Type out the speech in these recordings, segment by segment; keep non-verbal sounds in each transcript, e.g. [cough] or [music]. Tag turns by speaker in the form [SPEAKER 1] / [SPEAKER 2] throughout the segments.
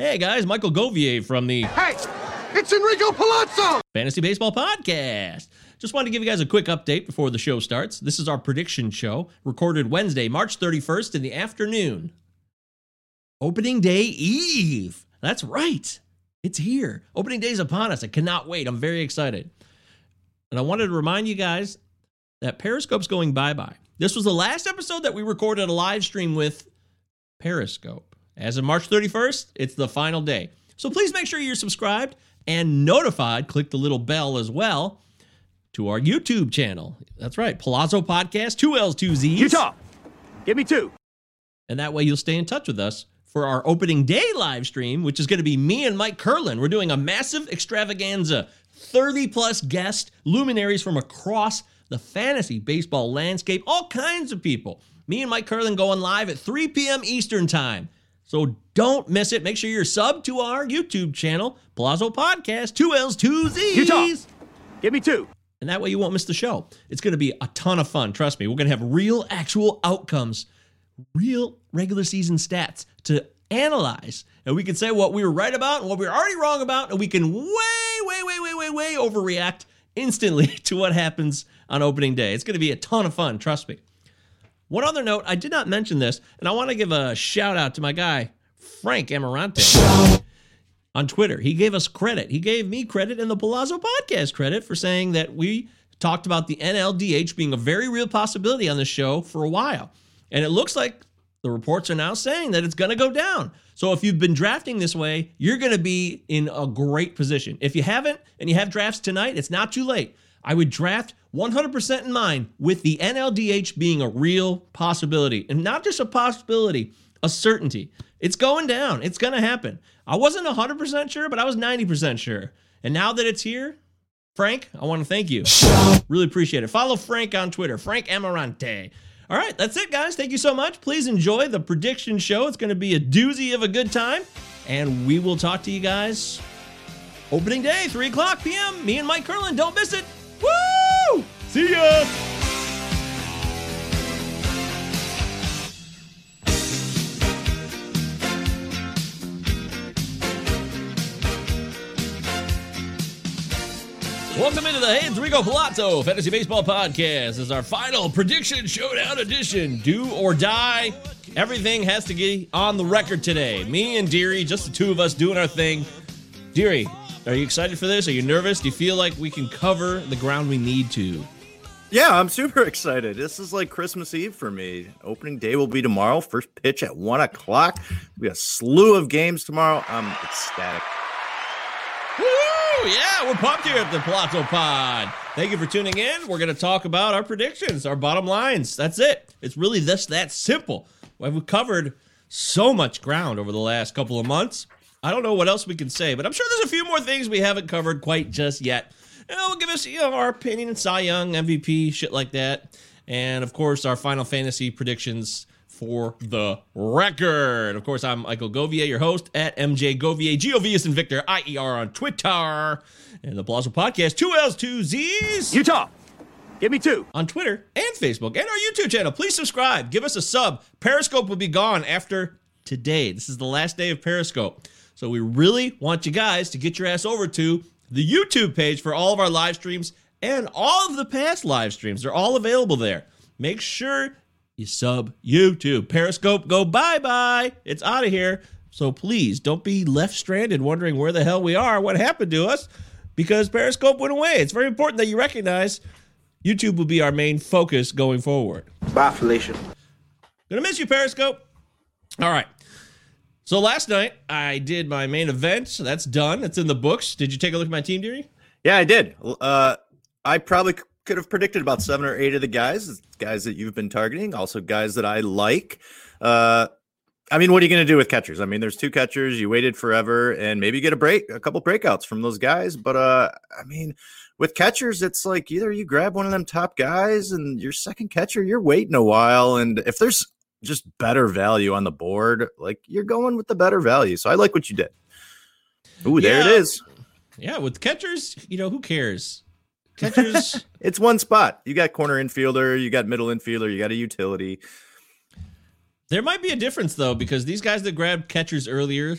[SPEAKER 1] Hey guys, Michael Govier from the
[SPEAKER 2] Hey, it's Enrico Palazzo!
[SPEAKER 1] Fantasy Baseball Podcast. Just wanted to give you guys a quick update before the show starts. This is our prediction show, recorded Wednesday, March 31st in the afternoon. Opening Day Eve. That's right. It's here. Opening Day is upon us. I cannot wait. I'm very excited. And I wanted to remind you guys that Periscope's going bye bye. This was the last episode that we recorded a live stream with Periscope. As of March 31st, it's the final day. So please make sure you're subscribed and notified. Click the little bell as well to our YouTube channel. That's right, Palazzo Podcast, two L's, two Z's.
[SPEAKER 2] Utah, give me two.
[SPEAKER 1] And that way you'll stay in touch with us for our opening day live stream, which is going to be me and Mike Curlin. We're doing a massive extravaganza, 30 plus guest luminaries from across the fantasy baseball landscape, all kinds of people. Me and Mike Curlin going live at 3 p.m. Eastern Time. So don't miss it. Make sure you're sub to our YouTube channel, Palazzo Podcast, two L's, two Z's.
[SPEAKER 2] Utah, give me two.
[SPEAKER 1] And that way you won't miss the show. It's going to be a ton of fun. Trust me. We're going to have real, actual outcomes, real regular season stats to analyze. And we can say what we were right about and what we were already wrong about. And we can way, way, way, way, way, way overreact instantly [laughs] to what happens on opening day. It's going to be a ton of fun. Trust me. One other note, I did not mention this, and I want to give a shout out to my guy, Frank Amarante, on Twitter. He gave us credit. He gave me credit and the Palazzo podcast credit for saying that we talked about the NLDH being a very real possibility on the show for a while. And it looks like the reports are now saying that it's going to go down. So if you've been drafting this way, you're going to be in a great position. If you haven't and you have drafts tonight, it's not too late. I would draft 100% in mind with the NLDH being a real possibility and not just a possibility, a certainty. It's going down. It's going to happen. I wasn't 100% sure, but I was 90% sure. And now that it's here, Frank, I want to thank you. Really appreciate it. Follow Frank on Twitter, Frank Amarante. All right, that's it, guys. Thank you so much. Please enjoy the prediction show. It's going to be a doozy of a good time. And we will talk to you guys opening day, 3 o'clock p.m. Me and Mike Curlin. Don't miss it. Woo! See ya! Welcome into the Hey Rico Palazzo Fantasy Baseball Podcast. This is our final prediction showdown edition. Do or die. Everything has to get on the record today. Me and Deary, just the two of us doing our thing. Deary, are you excited for this? Are you nervous? Do you feel like we can cover the ground we need to?
[SPEAKER 3] Yeah, I'm [laughs] super excited. This is like Christmas Eve for me. Opening day will be tomorrow. First pitch at one o'clock. We have a slew of games tomorrow. I'm ecstatic.
[SPEAKER 1] Woo! Yeah, we're pumped here at the Palazzo Pod. Thank you for tuning in. We're going to talk about our predictions, our bottom lines. That's it. It's really this that simple. We've covered so much ground over the last couple of months. I don't know what else we can say, but I'm sure there's a few more things we haven't covered quite just yet. Know, we'll give us you know, our opinion, Cy Young, MVP, shit like that. And of course, our final fantasy predictions for the record. Of course, I'm Michael Govier, your host at MJ Govier, G O V S and Victor, I E R on Twitter. And the Palazzo Podcast, two L's, two Z's.
[SPEAKER 2] Utah, give me two.
[SPEAKER 1] on Twitter and Facebook and our YouTube channel. Please subscribe. Give us a sub. Periscope will be gone after today. This is the last day of Periscope. So we really want you guys to get your ass over to the YouTube page for all of our live streams and all of the past live streams. They're all available there. Make sure you sub YouTube. Periscope, go bye bye. It's out of here. So please don't be left stranded wondering where the hell we are, what happened to us, because Periscope went away. It's very important that you recognize YouTube will be our main focus going forward.
[SPEAKER 2] Bye, Felicia.
[SPEAKER 1] Gonna miss you, Periscope. All right. So last night I did my main event. So that's done. It's in the books. Did you take a look at my team, Deary?
[SPEAKER 3] Yeah, I did. Uh, I probably could have predicted about seven or eight of the guys, guys that you've been targeting, also guys that I like. Uh, I mean, what are you going to do with catchers? I mean, there's two catchers. You waited forever, and maybe get a break, a couple breakouts from those guys. But uh, I mean, with catchers, it's like either you grab one of them top guys, and your second catcher, you're waiting a while, and if there's just better value on the board, like you're going with the better value. So I like what you did. Ooh, there
[SPEAKER 1] Yeah.
[SPEAKER 3] it is.
[SPEAKER 1] Yeah, with catchers, you know, who cares? Catchers, [laughs]
[SPEAKER 3] It's one spot. You got corner infielder, you got middle infielder, you got a utility.
[SPEAKER 1] there might be a difference though, because these guys that grabbed catchers earlier,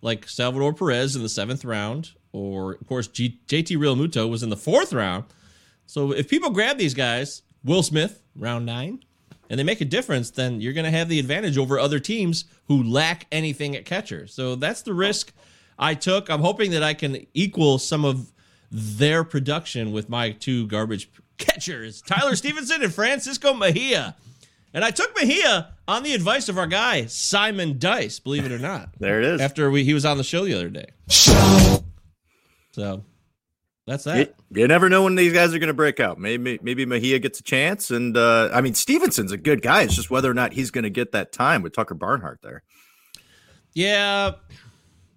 [SPEAKER 1] like Salvador Perez in the seventh round, or of course G- JT Realmuto was in the fourth round. So if people grab these guys, Will Smith, round nine, and they make a difference, then you're going to have the advantage over other teams who lack anything at catcher. So that's the risk I took. I'm hoping that I can equal some of their production with my two garbage catchers, Tyler [laughs] Stephenson and Francisco Mejia. And I took Mejia on the advice of our guy, Simon Dice, believe it or not. [laughs]
[SPEAKER 3] There it is.
[SPEAKER 1] After we, he was on the show the other day. So that's that.
[SPEAKER 3] You, you never know when these guys are going to break out. Maybe maybe Mejia gets a chance, and uh, I mean Stephenson's a good guy. It's just whether or not he's going to get that time with Tucker Barnhart there.
[SPEAKER 1] Yeah,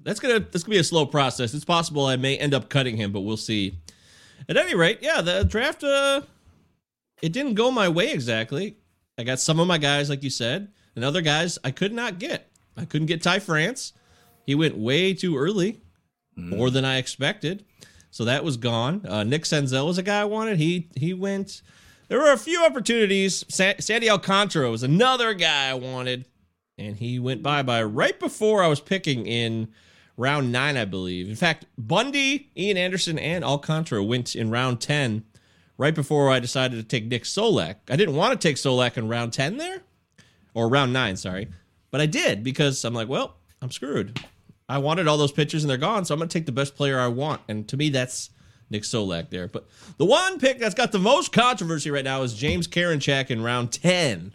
[SPEAKER 1] that's gonna that's gonna be a slow process. It's possible I may end up cutting him, but we'll see. At any rate, yeah, the draft uh it didn't go my way exactly. I got some of my guys, like you said, and other guys I could not get. I couldn't get Ty France. He went way too early, more than I expected. So that was gone. Uh, Nick Senzel was a guy I wanted. He he went. There were a few opportunities. Sa- Sandy Alcantara was another guy I wanted and he went bye bye right before I was picking in round nine, I believe. In fact, Bundy, Ian Anderson, and Alcantara went in round 10 right before I decided to take Nick Solak. I didn't want to take Solak in round 10 there, or round nine, sorry, but I did because I'm like, well, I'm screwed. I wanted all those pitchers and they're gone, so I'm going to take the best player I want. And to me, that's Nick Solak there. But the one pick that's got the most controversy right now is James Karinchak in round 10.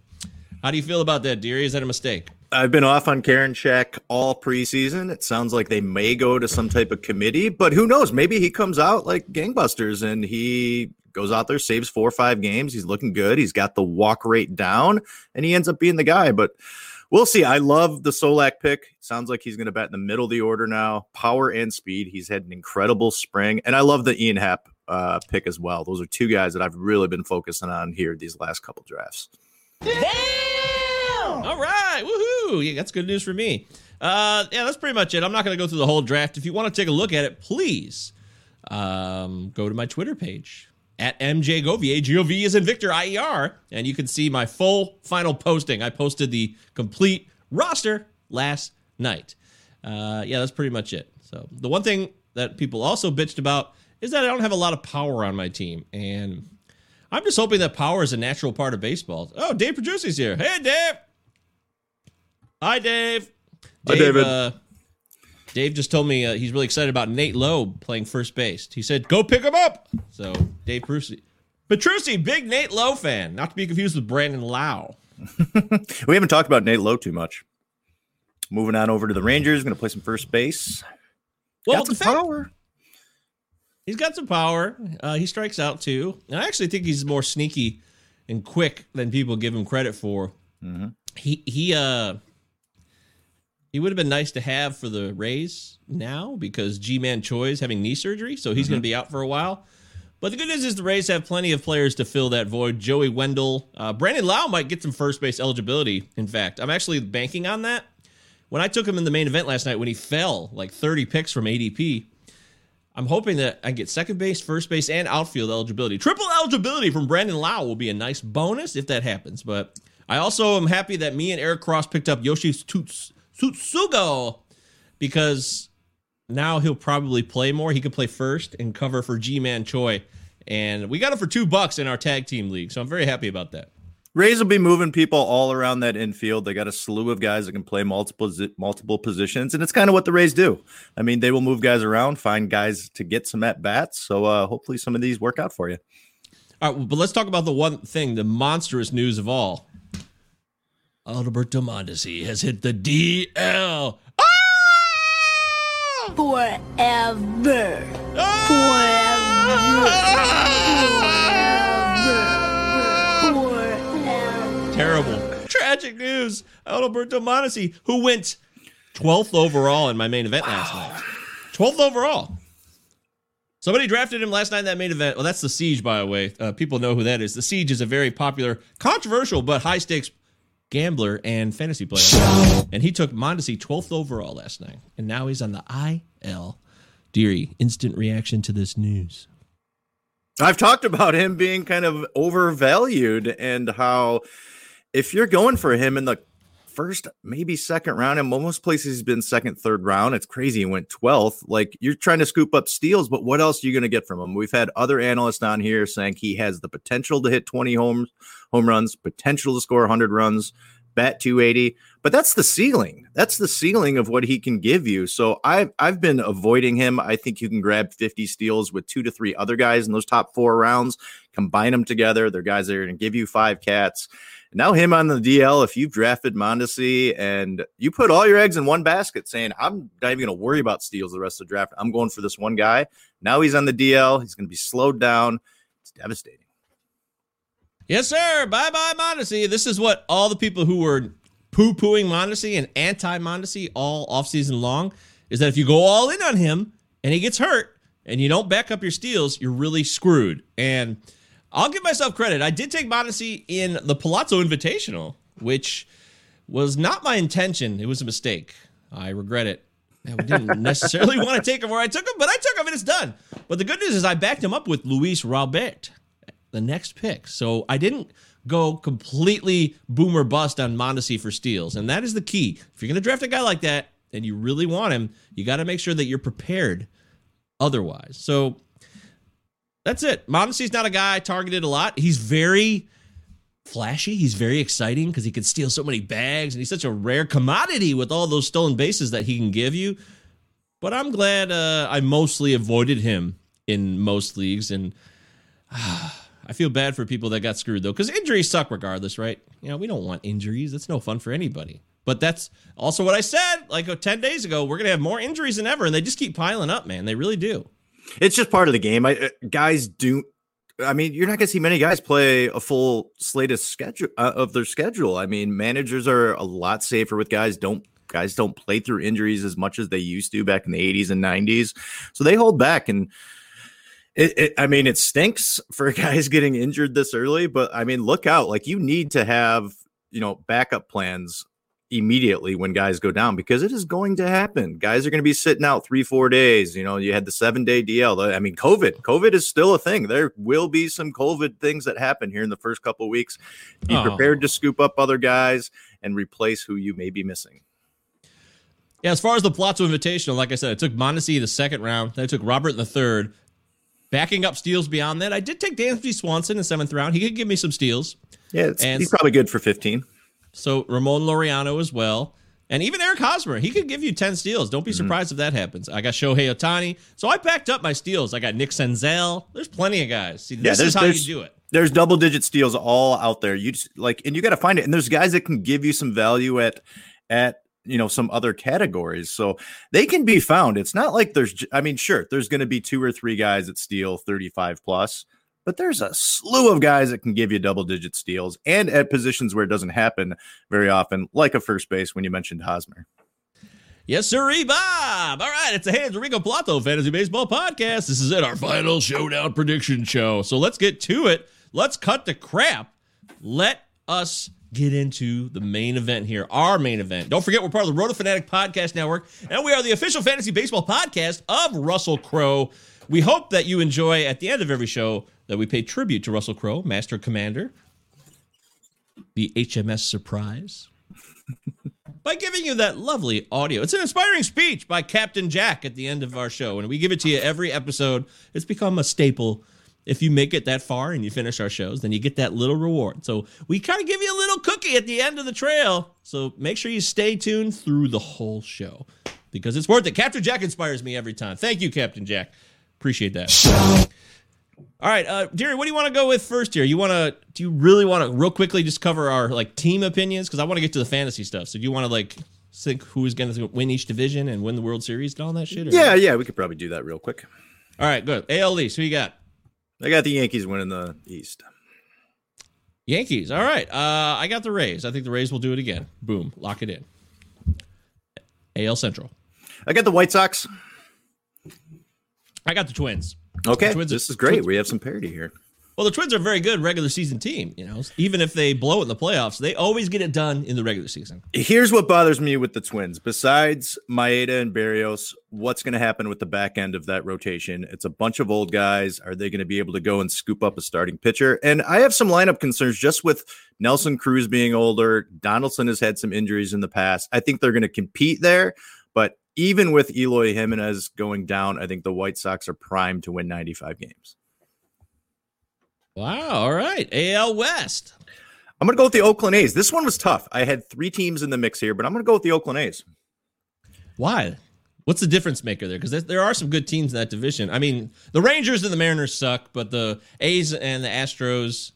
[SPEAKER 1] How do you feel about that, Deary? Is that a mistake?
[SPEAKER 3] I've been off on Karinchak all preseason. It sounds like they may go to some type of committee, but who knows? Maybe he comes out like gangbusters and he goes out there, saves four or five games. He's looking good. He's got the walk rate down, and he ends up being the guy. But we'll see. I love the Solak pick. Sounds like he's going to bat in the middle of the order now. Power and speed. He's had an incredible spring, and I love the Ian Happ uh, pick as well. Those are two guys that I've really been focusing on here these last couple drafts.
[SPEAKER 1] All right, woohoo! Yeah, that's good news for me. Uh, yeah, that's pretty much it. I'm not going to go through the whole draft. If you want to take a look at it, please um, go to my Twitter page at MJ Govier. G O V is in Victor I E R, and you can see my full final posting. I posted the complete roster last night. Uh, yeah, that's pretty much it. So the one thing that people also bitched about is that I don't have a lot of power on my team, and I'm just hoping that power is a natural part of baseball. Oh, Dave Petrucci's here. Hey, Dave. Hi, Dave.
[SPEAKER 3] Hi,
[SPEAKER 1] Dave,
[SPEAKER 3] David.
[SPEAKER 1] Uh, Dave just told me uh, he's really excited about Nate Lowe playing first base. He said, "Go pick him up." So Dave Petrucci, Petrucci, big Nate Lowe fan, not to be confused with Brandon Lowe. [laughs]
[SPEAKER 3] We haven't talked about Nate Lowe too much. Moving on over to the Rangers, going to play some first base.
[SPEAKER 1] Well,
[SPEAKER 3] Got some
[SPEAKER 1] fact-
[SPEAKER 3] power.
[SPEAKER 1] He's got some power. Uh, he strikes out too, and I actually think he's more sneaky and quick than people give him credit for. He he uh he would have been nice to have for the Rays now because Ji-Man Choi is having knee surgery, so he's going to be out for a while. But the good news is the Rays have plenty of players to fill that void. Joey Wendle, uh, Brandon Lowe might get some first base eligibility. In fact, I'm actually banking on that. When I took him in the main event last night, when he fell like 30 picks from ADP, I'm hoping that I get second base, first base, and outfield eligibility. Triple eligibility from Brandon Lowe will be a nice bonus if that happens. But I also am happy that me and Eric Cross picked up Yoshi Tsutsugo because now he'll probably play more. He could play first and cover for Ji-Man Choi. And we got him for two bucks in our tag team league. So I'm very happy about that.
[SPEAKER 3] Rays will be moving people all around that infield. They got a slew of guys that can play multiple multiple positions, and it's kind of what the Rays do. I mean, they will move guys around, find guys to get some at bats. So uh, hopefully, some of these work out for you.
[SPEAKER 1] All right, but let's talk about the one thing, the monstrous news of all. Alberto Mondesi has hit the DL.
[SPEAKER 4] Forever. Forever. Forever.
[SPEAKER 1] Terrible. Tragic news. Alberto Mondesi, who went 12th overall in my main event last night. 12th overall. Somebody drafted him last night in that main event. Well, that's the Siege, by the way. Uh, people know who that is. The Siege is a very popular, controversial, but high stakes gambler and fantasy player. And he took Mondesi 12th overall last night. And now he's on the IL. Deary, instant reaction to this news.
[SPEAKER 3] I've talked about him being kind of overvalued and how if you're going for him in the first, maybe second round, In most places he's been second, third round, it's crazy. He went 12th. Like you're trying to scoop up steals, but what else are you going to get from him? We've had other analysts on here saying he has the potential to hit 20 home, home runs, potential to score 100 runs, bat 280 but that's the ceiling that's the ceiling of what he can give you so i've i've been avoiding him i think you can grab 50 steals with two to three other guys in those top four rounds combine them together they're guys that are going to give you five cats now him on the dl if you've drafted mondesi and you put all your eggs in one basket saying i'm not even going to worry about steals the rest of the draft i'm going for this one guy now he's on the dl he's going to be slowed down it's devastating
[SPEAKER 1] Yes, sir. Bye bye, Mondesi. This is what all the people who were poo pooing Mondesi and anti Mondesi all offseason long is that if you go all in on him and he gets hurt and you don't back up your steals, you're really screwed. And I'll give myself credit. I did take Mondesi in the Palazzo Invitational, which was not my intention. It was a mistake. I regret it. I didn't [laughs] necessarily want to take him where I took him, but I took him and it's done. But the good news is I backed him up with Luis Robert the next pick. So I didn't go completely boomer bust on Mondesi for steals. And that is the key. If you're going to draft a guy like that and you really want him, you got to make sure that you're prepared otherwise. So that's it. Mondesi's not a guy I targeted a lot. He's very flashy. He's very exciting because he can steal so many bags and he's such a rare commodity with all those stolen bases that he can give you. But I'm glad uh, I mostly avoided him in most leagues. And uh, [sighs] I feel bad for people that got screwed though, because injuries suck regardless, right? You know, we don't want injuries. That's no fun for anybody. But that's also what I said like uh, 10 days ago. We're going to have more injuries than ever. And they just keep piling up, man. They really do.
[SPEAKER 3] It's just part of the game. I, uh, guys do. I mean, you're not going to see many guys play a full slate of schedule uh, of their schedule. I mean, managers are a lot safer with guys. Don't guys don't play through injuries as much as they used to back in the 80s and 90s. So they hold back and it, it, I mean, it stinks [laughs] for guys getting injured this early, but I mean, look out. Like, you need to have, you know, backup plans immediately when guys go down because it is going to happen. Guys are going to be sitting out three, four days. You know, you had the seven day DL. I mean, COVID, COVID is still a thing. There will be some COVID things that happen here in the first couple of weeks. Be oh. prepared to scoop up other guys and replace who you may be missing.
[SPEAKER 1] Yeah, as far as the Palazzo Invitational, like I said, I took Mondesi the second round. Then I took Robert in the third. Backing up steals beyond that, I did take Dansby Swanson in the seventh round. He could give me some steals.
[SPEAKER 3] Yeah, and he's probably good for 15.
[SPEAKER 1] So Ramon Laureano as well. And even Eric Hosmer, he could give you 10 steals. Don't be mm-hmm. surprised mm-hmm. if that happens. I got Shohei Ohtani. So I backed up my steals. I got Nick Senzel. There's plenty of guys. See, this yeah, is how you do it.
[SPEAKER 3] There's double digit steals all out there. You just like, and you got to find it. And there's guys that can give you some value at, at you know some other categories so they can be found it's not like there's i mean sure there's going to be two or three guys that steal 35 plus but there's a slew of guys that can give you double digit steals and at positions where it doesn't happen very often like a first base when you mentioned hosmer
[SPEAKER 1] Yes, sir. Bob. All right, it's Hey, it's Rico Palazzo Fantasy Baseball Podcast. This is it, our final showdown prediction show. So let's get to it. Let's cut the crap. Let us get into the main event here, our main event. Don't forget, we're part of the Roto Fanatic Podcast Network, and we are the official fantasy baseball podcast of Russell Crowe. We hope that you enjoy at the end of every show that we pay tribute to Russell Crowe, Master Commander, the HMS Surprise, [laughs] by giving you that lovely audio. It's an inspiring speech by Captain Jack at the end of our show, and we give it to you every episode. It's become a staple. If you make it that far and you finish our shows, then you get that little reward. So we kind of give you a little cookie at the end of the trail. So make sure you stay tuned through the whole show because it's worth it. Captain Jack inspires me every time. Thank you, Captain Jack. Appreciate that. All right, uh, Deary, what do you want to go with first here? You want to? Do you really want to real quickly just cover our like team opinions? Because I want to get to the fantasy stuff. So do you want to like think who is going to win each division and win the World Series and all that shit? or-
[SPEAKER 3] Yeah, yeah, we could probably do that real quick.
[SPEAKER 1] All right, good. AL East, who you got?
[SPEAKER 3] I got the Yankees winning the East.
[SPEAKER 1] Yankees. All right. Uh, I got the Rays. I think the Rays will do it again. Boom. Lock it in. AL Central.
[SPEAKER 3] I got the White Sox.
[SPEAKER 1] I got the Twins.
[SPEAKER 3] Okay,
[SPEAKER 1] Twins-
[SPEAKER 3] this is great.
[SPEAKER 1] Twins-
[SPEAKER 3] We have some parity here.
[SPEAKER 1] Well, the Twins are a very good regular season team. You know, even if they blow it in the playoffs, they always get it done in the regular season.
[SPEAKER 3] Here's what bothers me with the Twins. Besides Maeda and Berrios, what's going to happen with the back end of that rotation? It's a bunch of old guys. Are they going to be able to go and scoop up a starting pitcher? And I have some lineup concerns just with Nelson Cruz being older. Donaldson has had some injuries in the past. I think they're going to compete there, even with Eloy Jimenez going down, I think the White Sox are primed to win 95 games.
[SPEAKER 1] Wow. All right. AL West.
[SPEAKER 3] I'm going to go with the Oakland A's. This one was tough. I had three teams in the mix here, but I'm going to go with the Oakland A's.
[SPEAKER 1] Why? What's the difference maker there? Because there, there are some good teams in that division. I mean, the Rangers and the Mariners suck, but the A's and the Astros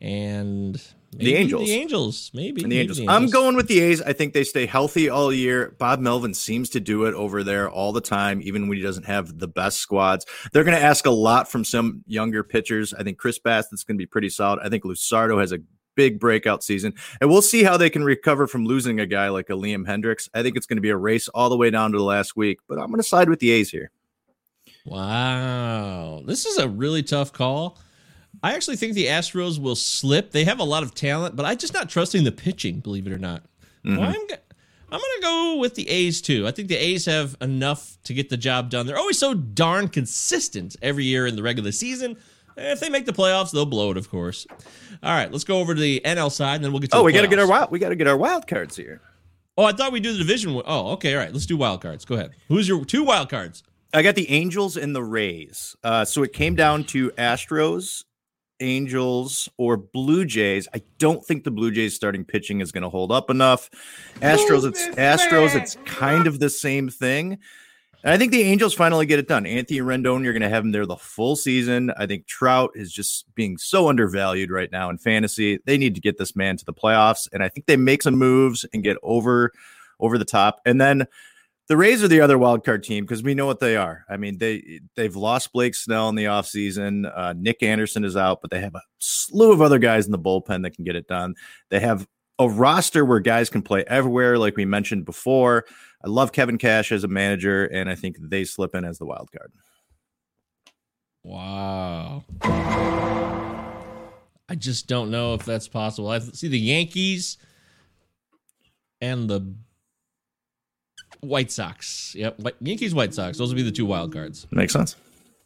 [SPEAKER 1] and maybe
[SPEAKER 3] Angels.
[SPEAKER 1] the Angels, maybe
[SPEAKER 3] And the
[SPEAKER 1] maybe
[SPEAKER 3] Angels. I'm going with the A's. I think they stay healthy all year. Bob Melvin seems to do it over there all the time, even when he doesn't have the best squads. They're going to ask a lot from some younger pitchers. I think Chris Bassitt's going to be pretty solid. I think Luzardo has a big breakout season, and we'll see how they can recover from losing a guy like a Liam Hendriks. I think it's going to be a race all the way down to the last week, but I'm going to side with the A's here.
[SPEAKER 1] Wow. This is a really tough call. I actually think the Astros will slip. They have a lot of talent, but I'm just not trusting the pitching, believe it or not.
[SPEAKER 3] Mm-hmm.
[SPEAKER 1] Well, I'm I'm going to go with the A's too. I think the A's have enough to get the job done. They're always so darn consistent every year in the regular season. If they make the playoffs, they'll blow it, of course. All right, let's go over to the NL side, and then we'll get to.
[SPEAKER 3] Oh,
[SPEAKER 1] the
[SPEAKER 3] we got to get our wild. We got to get our wild cards here.
[SPEAKER 1] Oh, I thought we do the division. Oh, okay, all right. Let's do wild cards. Go ahead. Who's your two wild cards?
[SPEAKER 3] I got the Angels and the Rays. Uh, so it came down to Astros, Angels, or Blue Jays. I don't think the Blue Jays starting pitching is going to hold up enough. Astros, it's Astros. It's kind of the same thing. And I think the Angels finally get it done. Anthony Rendon, you're going to have him there the full season. I think Trout is just being so undervalued right now in fantasy. They need to get this man to the playoffs, and I think they make some moves and get over over the top. And then the Rays are the other wild card team because we know what they are. I mean, they they've lost Blake Snell in the offseason. Uh, Nick Anderson is out, but they have a slew of other guys in the bullpen that can get it done. They have a roster where guys can play everywhere, like we mentioned before. I love Kevin Cash as a manager, and I think they slip in as the wild card.
[SPEAKER 1] Wow. I just don't know if that's possible. I see the Yankees and the White Sox. Yep, White- Yankees, White Sox. Those would be the two wild cards.
[SPEAKER 3] Makes sense.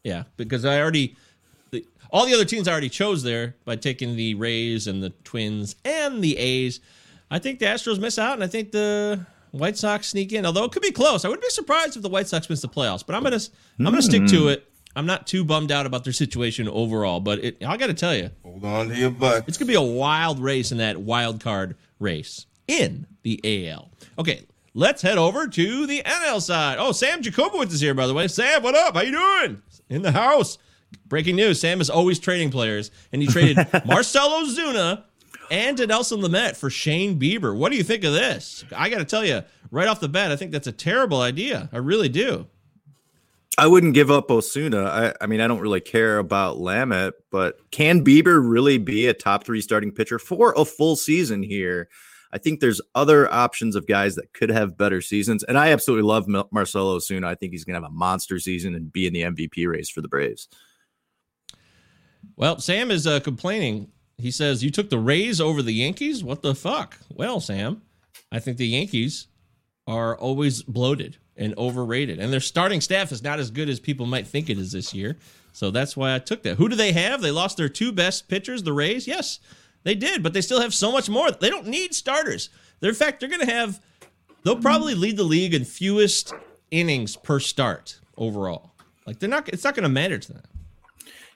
[SPEAKER 1] Yeah, because I already the, all the other teams I already chose there by taking the Rays and the Twins and the A's. I think the Astros miss out, and I think the White Sox sneak in. Although it could be close. I wouldn't be surprised if the White Sox miss the playoffs. But I'm gonna I'm gonna stick to hmm. it. I'm not too bummed out about their situation overall. But it, I got to tell you,
[SPEAKER 5] Hold on to your butt.
[SPEAKER 1] it's gonna be a wild race in that wild card race in the AL. Okay, let's head over to the NL side. Oh, Sam Jacobowitz is here, by the way. Sam, what up? How you doing? In the house. Breaking news: Sam is always trading players, and he traded [laughs] Marcell Ozuna and Nelson Lamet for Shane Bieber. What do you think of this? I got to tell you, right off the bat, I think that's a terrible idea. I really do.
[SPEAKER 3] I wouldn't give up Ozuna. I, I mean, I don't really care about Lamet, but can Bieber really be a top three starting pitcher for a full season here? I think there's other options of guys that could have better seasons. And I absolutely love Mar- Marcell Ozuna. I think he's going to have a monster season and be in the MVP race for the Braves.
[SPEAKER 1] Well, Sam is uh, complaining. He says, You took the Rays over the Yankees? What the fuck? Well, Sam, I think the Yankees are always bloated and overrated. And their starting staff is not as good as people might think it is this year. So that's why I took that. Who do they have? They lost their two best pitchers, the Rays. Yes, they did, but they still have so much more. They don't need starters. They're, in fact, they're going to have, they'll probably lead the league in fewest innings per start overall. Like they're not, it's not going to matter to them.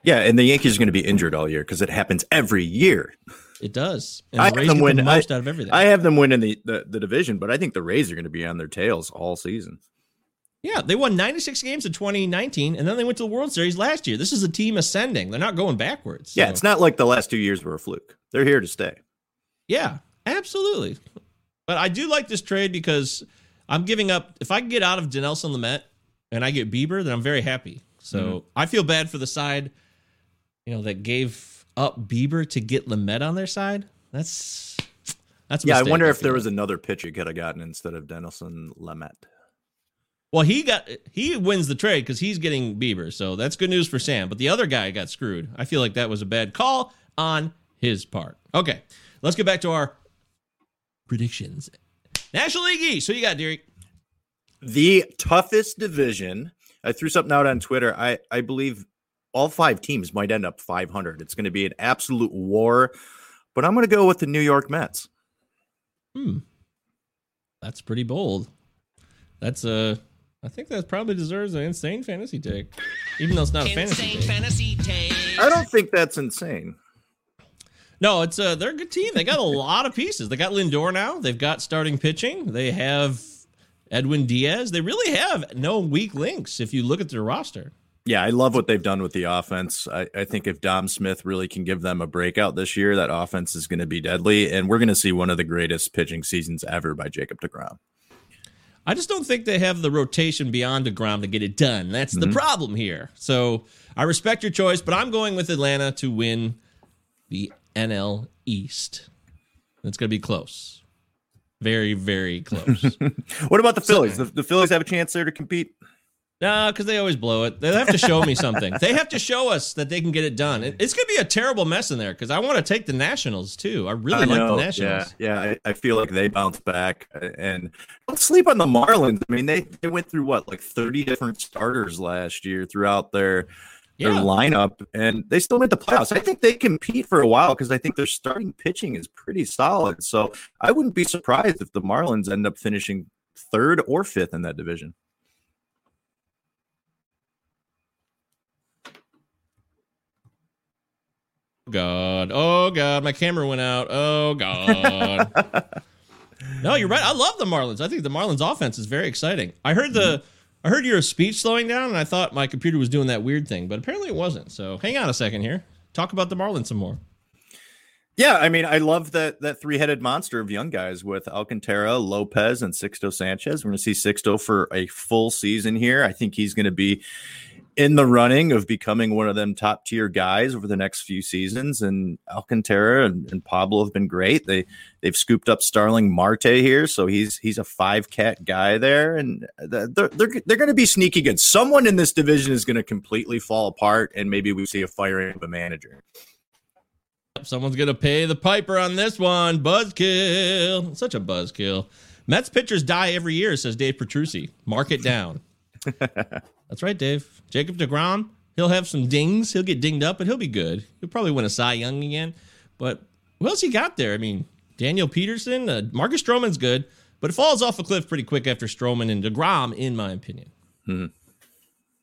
[SPEAKER 3] Yeah, and the Yankees are going to be injured all year because it happens every year.
[SPEAKER 1] It does. And
[SPEAKER 3] I
[SPEAKER 1] the
[SPEAKER 3] have them
[SPEAKER 1] get the
[SPEAKER 3] win. I,
[SPEAKER 1] most out of everything.
[SPEAKER 3] I have them winning the, the, the division, but I think the Rays are going to be on their tails all season.
[SPEAKER 1] Yeah, they won 96 games in 2019, and then they went to the World Series last year. This is a team ascending. They're not going backwards.
[SPEAKER 3] Yeah, it's not like the last two years were a fluke. They're here to stay.
[SPEAKER 1] Yeah, absolutely. But I do like this trade because I'm giving up. If I can get out of Dinelson Lamet and I get Bieber, then I'm very happy. So
[SPEAKER 3] Mm-hmm.
[SPEAKER 1] I feel bad for the side, you know, that gave up Bieber to get Lamet on their side. That's that's a
[SPEAKER 3] Yeah, I
[SPEAKER 1] mistake,
[SPEAKER 3] wonder if there was another pitch you could have gotten instead of Dinelson Lamet.
[SPEAKER 1] Well, he got he wins the trade because he's getting Bieber, so that's good news for Sam. But the other guy got screwed. I feel like that was a bad call on his part. Okay, let's get back to our predictions. National League East. So you got Derek.
[SPEAKER 3] The toughest division. I threw something out on Twitter. I, I believe all five teams might end up 500. It's going to be an absolute war, but I'm going to go with the New York Mets.
[SPEAKER 1] Hmm, that's pretty bold. That's a. I think that probably deserves an insane fantasy take, even though it's not a fantasy take.
[SPEAKER 5] fantasy take.
[SPEAKER 3] I don't think that's insane.
[SPEAKER 1] No, it's uh they're a good team. They got a lot of pieces. They got Lindor now. They've got starting pitching. They have Edwin Diaz. They really have no weak links if you look at their roster.
[SPEAKER 3] Yeah, I love what they've done with the offense. I, I think if Dom Smith really can give them a breakout this year, that offense is going to be deadly. And we're going to see one of the greatest pitching seasons ever by Jacob DeGrom.
[SPEAKER 1] I just don't think they have the rotation beyond DeGrom to get it done. That's the mm-hmm. problem here. So I respect your choice, but I'm going with Atlanta to win the NL East. It's going to be close. Very, very close. [laughs]
[SPEAKER 3] What about the Phillies? The, the Phillies have a chance there to compete?
[SPEAKER 1] No, because they always blow it. They have to show me something. They have to show us that they can get it done. It- it's going to be a terrible mess in there because I want to take the Nationals too. I really
[SPEAKER 3] I
[SPEAKER 1] like
[SPEAKER 3] know,
[SPEAKER 1] the Nationals.
[SPEAKER 3] Yeah, yeah. I, I feel like they bounce back. Uh, and don't sleep on the Marlins. I mean, they, they went through what, like 30 different starters last year throughout their their
[SPEAKER 1] Yeah.
[SPEAKER 3] lineup, and they still made the playoffs. I think they compete for a while because I think their starting pitching is pretty solid. So I wouldn't be surprised if the Marlins end up finishing third or fifth in that division.
[SPEAKER 1] God. Oh God, my camera went out. Oh God. [laughs] no, you're right. I love the Marlins. I think the Marlins offense is very exciting. I heard the mm-hmm. I heard your speech slowing down and I thought my computer was doing that weird thing, but apparently it wasn't. So hang on a second here. Talk about the Marlins some more.
[SPEAKER 3] Yeah, I mean, I love that that three headed monster of young guys with Alcantara, Lopez, and Sixto Sanchez. We're going to see Sixto for a full season here. I think he's going to be in the running of becoming one of them top tier guys over the next few seasons. And Alcantara and, and Pablo have been great. They they've scooped up Starling Marte here, so he's he's a five cat guy there, and they're they're, they're going to be sneaky good. Someone in this division is going to completely fall apart, and maybe we see a firing of a manager.
[SPEAKER 1] Someone's gonna pay the piper on this one. Buzzkill. Such a buzzkill. Mets pitchers die every year, says Dave Petrucci. Mark it down. [laughs] That's right, Dave. Jacob DeGrom, he'll have some dings. He'll get dinged up, but he'll be good. He'll probably win a Cy Young again. But who else he got there? I mean, Daniel Peterson, uh, Marcus Stroman's good, but it falls off a cliff pretty quick after Stroman and DeGrom, in my opinion.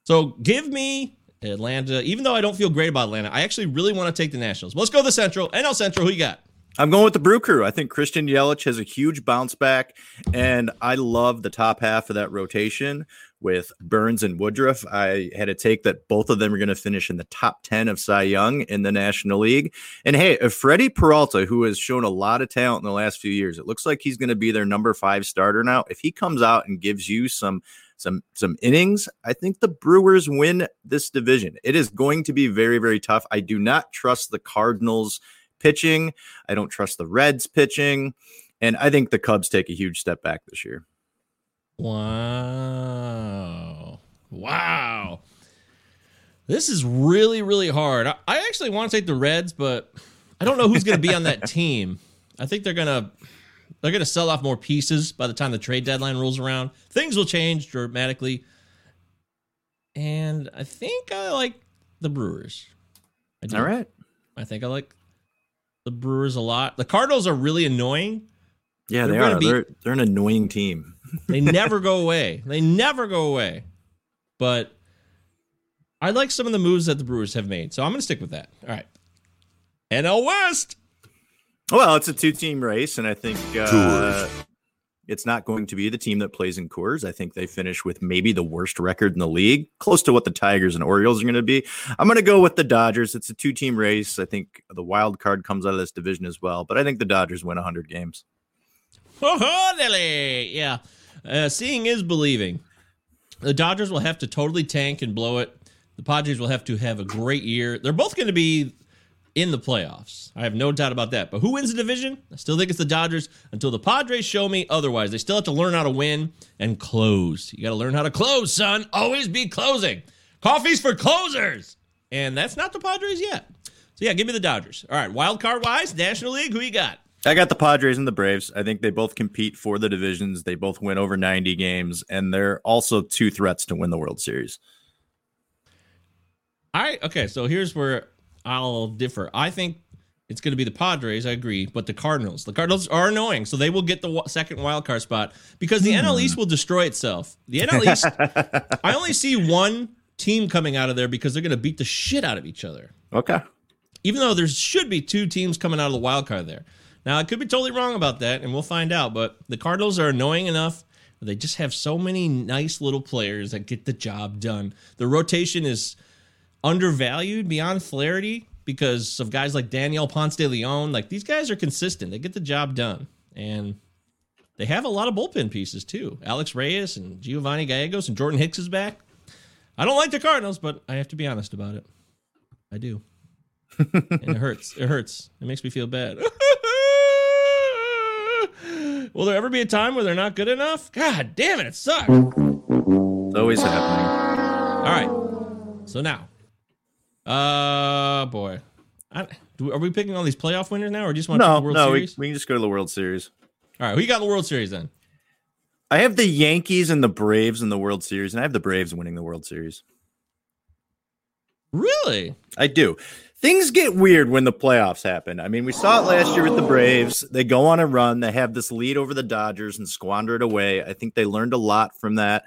[SPEAKER 1] So give me Atlanta, even though I don't feel great about Atlanta, I actually really want to take the Nationals. Let's go to the Central. NL Central, who you got?
[SPEAKER 3] I'm going with the Brew Crew. I think Christian Yelich has a huge bounce back, and I love the top half of that rotation with Burnes and Woodruff. I had a take that both of them are going to finish in the top 10 of Cy Young in the National League. And hey, if Freddy Peralta, who has shown a lot of talent in the last few years, it looks like he's going to be their number five starter now. If he comes out and gives you some some some innings, I think the Brewers win this division. It is going to be very very tough. I do not trust the Cardinals pitching. I don't trust the Reds pitching. And I think the Cubs take a huge step back this year.
[SPEAKER 1] Wow. Wow. This is really, really hard. I, I actually want to take the Reds, but I don't know who's going to be on that [laughs] team. I think they're going to they're going to sell off more pieces by the time the trade deadline rolls around. Things will change dramatically. And I think I like the Brewers. I.
[SPEAKER 3] All right.
[SPEAKER 1] I think I like the Brewers a lot. The Cardinals are really annoying.
[SPEAKER 3] Yeah,
[SPEAKER 1] They're
[SPEAKER 3] they are.
[SPEAKER 1] be-
[SPEAKER 3] They're they're an annoying team.
[SPEAKER 1] They never go away. They never go away. But I like some of the moves that the Brewers have made. So I'm going to stick with that. All right. NL West.
[SPEAKER 3] Well, it's a two-team race, and I think uh, it's not going to be the team that plays in Coors. I think they finish with maybe the worst record in the league, close to what the Tigers and Orioles are going to be. I'm going to go with the Dodgers. It's a two-team race. I think the wild card comes out of this division as well, but I think the Dodgers win 100 games.
[SPEAKER 1] Oh, Lily. Yeah. Uh, seeing is believing. The Dodgers will have to totally tank and blow it. The Padres will have to have a great year. They're both going to be in the playoffs. I have no doubt about that. But who wins the division? I still think it's the Dodgers until the Padres show me otherwise. They still have to learn how to win and close. You got to learn how to close, son. Always be closing. Coffee's for closers. And that's not the Padres yet. So yeah, give me the Dodgers. All right, wild card wise, National League, who you got?
[SPEAKER 3] I got the Padres and the Braves. I think they both compete for the divisions. They both win over 90 games, and they're also two threats to win the World Series.
[SPEAKER 1] Right. Okay. So here's where I'll differ. I think it's going to be the Padres. I agree, but the Cardinals. The Cardinals are annoying, so they will get the second wild card spot because the NL East hmm. will destroy itself. The NL East. [laughs] I only see one team coming out of there because they're going to beat the shit out of each other.
[SPEAKER 3] Okay.
[SPEAKER 1] Even though there should be two teams coming out of the wild card there. Now I could be totally wrong about that, and we'll find out. But the Cardinals are annoying enough. They just have so many nice little players that get the job done. The rotation is undervalued beyond clarity because of guys like Daniel Ponce de Leon. Like these guys are consistent. They get the job done. And they have a lot of bullpen pieces too. Alex Reyes and Giovanni Gallegos and Jordan Hicks is back. I don't like the Cardinals, but I have to be honest about it. I do. [laughs] and it hurts. It hurts. It makes me feel bad. [laughs] Will there ever be a time where they're not good enough? God damn it, it sucks.
[SPEAKER 3] It's always happening.
[SPEAKER 1] All right. So now, uh, boy, I, do, are we picking all these playoff winners now, or do you just want to
[SPEAKER 3] No,
[SPEAKER 1] pick the World
[SPEAKER 3] no, we,
[SPEAKER 1] Series?
[SPEAKER 3] we can just go to the World Series.
[SPEAKER 1] all right, you got the World Series then?
[SPEAKER 3] I have the Yankees and the Braves in the World Series, and I have the Braves winning the World Series.
[SPEAKER 1] Really?
[SPEAKER 3] I do. Things get weird when the playoffs happen. I mean, we saw it last year with the Braves. They go on a run, they have this lead over the Dodgers and squander it away. I think they learned a lot from that.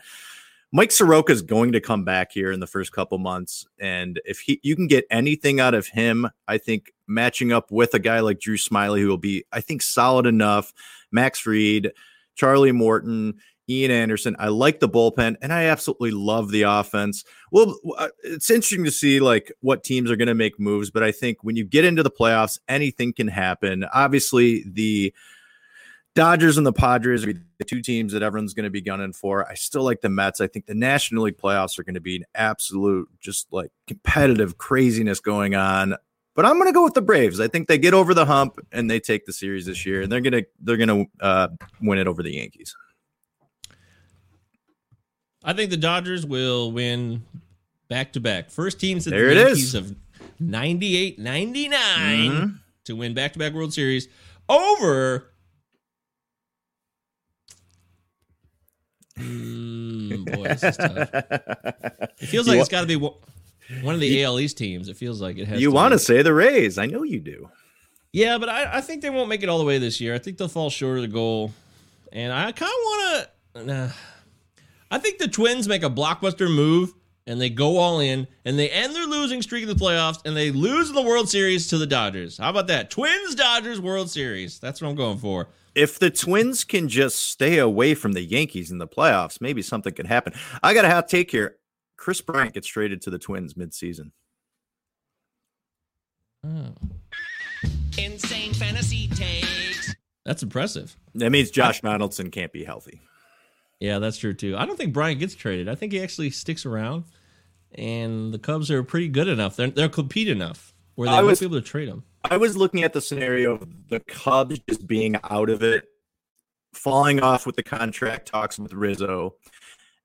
[SPEAKER 3] Mike Soroka is going to come back here in the first couple months, and if he you can get anything out of him, I think matching up with a guy like Drew Smyly, who will be, I think, solid enough. Max Fried, Charlie Morton, Ian Anderson. I like the bullpen, and I absolutely love the offense. Well, uh, it's interesting to see like what teams are going to make moves, but I think when you get into the playoffs, anything can happen. Obviously, the Dodgers and the Padres are the two teams that everyone's going to be gunning for. I still like the Mets. I think the National League playoffs are going to be an absolute, just like competitive craziness going on. But I'm going to go with the Braves. I think they get over the hump and they take the series this year, and they're going to they're going to uh, win it over the Yankees.
[SPEAKER 1] I think the Dodgers will win back to back. First team since
[SPEAKER 3] There
[SPEAKER 1] the Yankees
[SPEAKER 3] is.
[SPEAKER 1] of 98 99
[SPEAKER 3] Mhm.
[SPEAKER 1] to win back to back World Series over. Mm, boy, this is tough. [laughs] It feels like
[SPEAKER 3] You
[SPEAKER 1] it's got to be one of the AL East teams. It feels like it has.
[SPEAKER 3] You want to say the Rays? I know you do.
[SPEAKER 1] Yeah, but I, I think they won't make it all the way this year. I think they'll fall short of the goal. And I kind of want to. Nah. I think the Twins make a blockbuster move and they go all in and they end their losing streak in the playoffs and they lose in the World Series to the Dodgers. How about that? Twins Dodgers World Series. That's what I'm going for.
[SPEAKER 3] If the Twins can just stay away from the Yankees in the playoffs, maybe something could happen. I got a hot take here. Kris Bryant gets traded to the Twins midseason.
[SPEAKER 1] Oh. Insane fantasy takes. That's impressive.
[SPEAKER 3] That means Josh Donaldson can't be healthy.
[SPEAKER 1] Yeah, that's true too. I don't think Bryant gets traded. I think he actually sticks around, and the Cubs are pretty good enough. They're they're compete enough where they
[SPEAKER 3] I was-
[SPEAKER 1] be able to trade him.
[SPEAKER 3] I was looking at the scenario of the Cubs just being out of it falling off with the contract talks with Rizzo.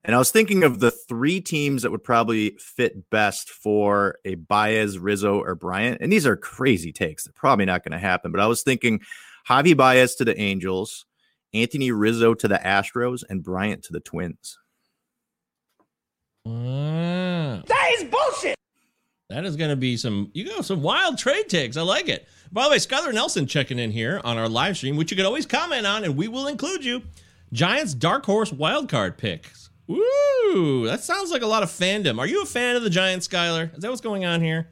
[SPEAKER 3] And I was thinking of the three teams that would probably fit best for a Baez, Rizzo, or Bryant. And these are crazy takes. They're probably not going to happen. But I was thinking Javi Baez to the Angels, Anthony Rizzo to the Astros, and Bryant to the Twins.
[SPEAKER 1] Ah.
[SPEAKER 2] That is bullshit.
[SPEAKER 1] That is going to be some, you know, some wild trade takes. I like it. By the way, Skylar Nelson checking in here on our live stream, which you can always comment on, and we will include you. Giants dark horse wildcard picks. Woo! That sounds like a lot of fandom. Are you a fan of the Giants, Skylar? Is that what's going on here?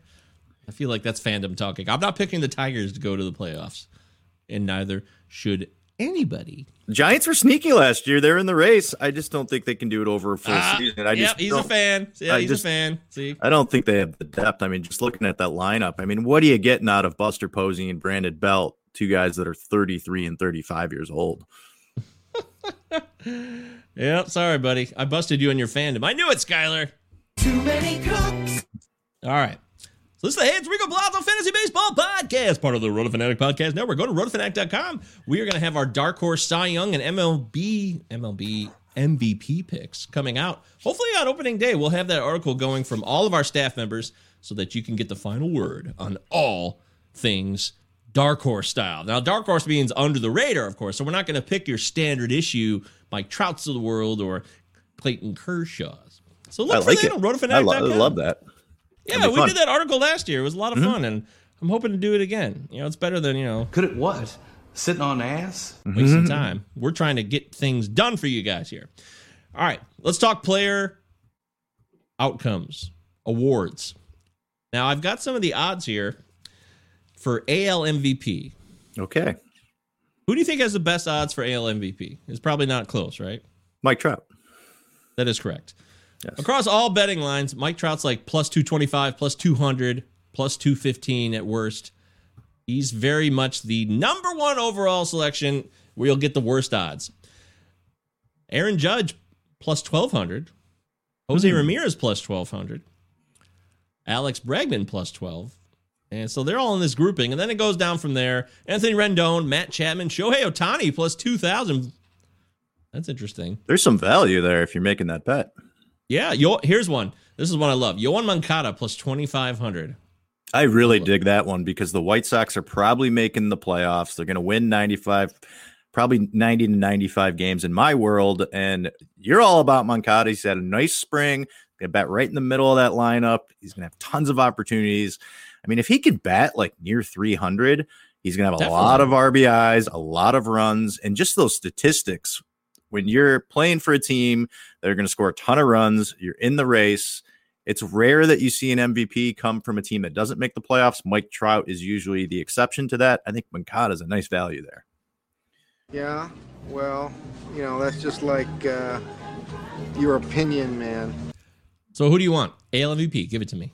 [SPEAKER 1] I feel like that's fandom talking. I'm not picking the Tigers to go to the playoffs, and neither should anybody.
[SPEAKER 3] Giants were sneaky last year. They're in the race. I just don't think they can do it over a full
[SPEAKER 1] Ah,
[SPEAKER 3] season. I
[SPEAKER 1] yep,
[SPEAKER 3] just
[SPEAKER 1] he's a fan. Yeah,
[SPEAKER 3] I
[SPEAKER 1] he's
[SPEAKER 3] just-
[SPEAKER 1] a fan. See,
[SPEAKER 3] I don't think they have the depth. I mean, just looking at that lineup, I mean, what are you getting out of Buster Posey and Brandon Belt, two guys that are 33 and 35 years old? [laughs]
[SPEAKER 1] Yep, sorry, buddy. I busted you in your fandom. I knew it, Skylar.
[SPEAKER 4] Too many cooks.
[SPEAKER 1] All right. So this is the Hands Rico Palazzo Fantasy Baseball Podcast, part of the Roto Fanatic Podcast Network. Go to rotofanatic.com. We are going to have our Dark Horse Cy Young and MLB MLB MVP picks coming out. Hopefully on opening day, we'll have that article going from all of our staff members so that you can get the final word on all things Dark Horse style. Now, Dark Horse means under the radar, of course. So we're not going to pick your standard issue Mike Trouts of the world or Clayton Kershaw's. So look
[SPEAKER 3] I
[SPEAKER 1] for
[SPEAKER 3] like
[SPEAKER 1] that
[SPEAKER 3] it.
[SPEAKER 1] on
[SPEAKER 3] I,
[SPEAKER 1] rotofanatic.com.
[SPEAKER 3] lo- I love that.
[SPEAKER 1] Yeah, we
[SPEAKER 3] fun.
[SPEAKER 1] did that article last year. It was a lot of mm-hmm. fun, and I'm hoping to do it again. You know, it's better than you know
[SPEAKER 5] Could it what? Sitting on ass?
[SPEAKER 1] wasting mm-hmm. time. We're trying to get things done for you guys here. All right, let's talk player outcomes awards. Now I've got some of the odds here for AL MVP.
[SPEAKER 3] Okay.
[SPEAKER 1] Who do you think has the best odds for AL MVP? It's probably not close, right?
[SPEAKER 3] Mike Trout.
[SPEAKER 1] That is correct.
[SPEAKER 3] Yes.
[SPEAKER 1] Across all betting lines, Mike Trout's like plus 225, plus 200, plus 215 at worst. He's very much the number one overall selection where you'll get the worst odds. Aaron Judge plus 1200. Jose hmm. Ramirez plus 1200. Alex Bregman plus 12. And so they're all in this grouping. And then it goes down from there. Anthony Rendon, Matt Chapman, Shohei Ohtani plus 2000. That's interesting.
[SPEAKER 3] There's some value there if you're making that bet.
[SPEAKER 1] Yeah, yo, here's one. This is one I love. Yoan Moncada plus 2,500.
[SPEAKER 3] I really dig that one because the White Sox are probably making the playoffs. They're going to win 95, probably 90 to 95 games in my world. And you're all about Moncada. He's had a nice spring. Get bat right in the middle of that lineup. He's going to have tons of opportunities. I mean, if he can bat like near 300, he's going to have a
[SPEAKER 1] Definitely.
[SPEAKER 3] lot of RBIs, a lot of runs, and just those statistics. When you're playing for a team that are going to score a ton of runs, you're in the race. It's rare that you see an MVP come from a team that doesn't make the playoffs. Mike Trout is usually the exception to that. I think Moncada is a nice value there.
[SPEAKER 6] Yeah, well, you know, that's just like uh, your opinion, man.
[SPEAKER 1] So who do you want? AL MVP. Give it to me.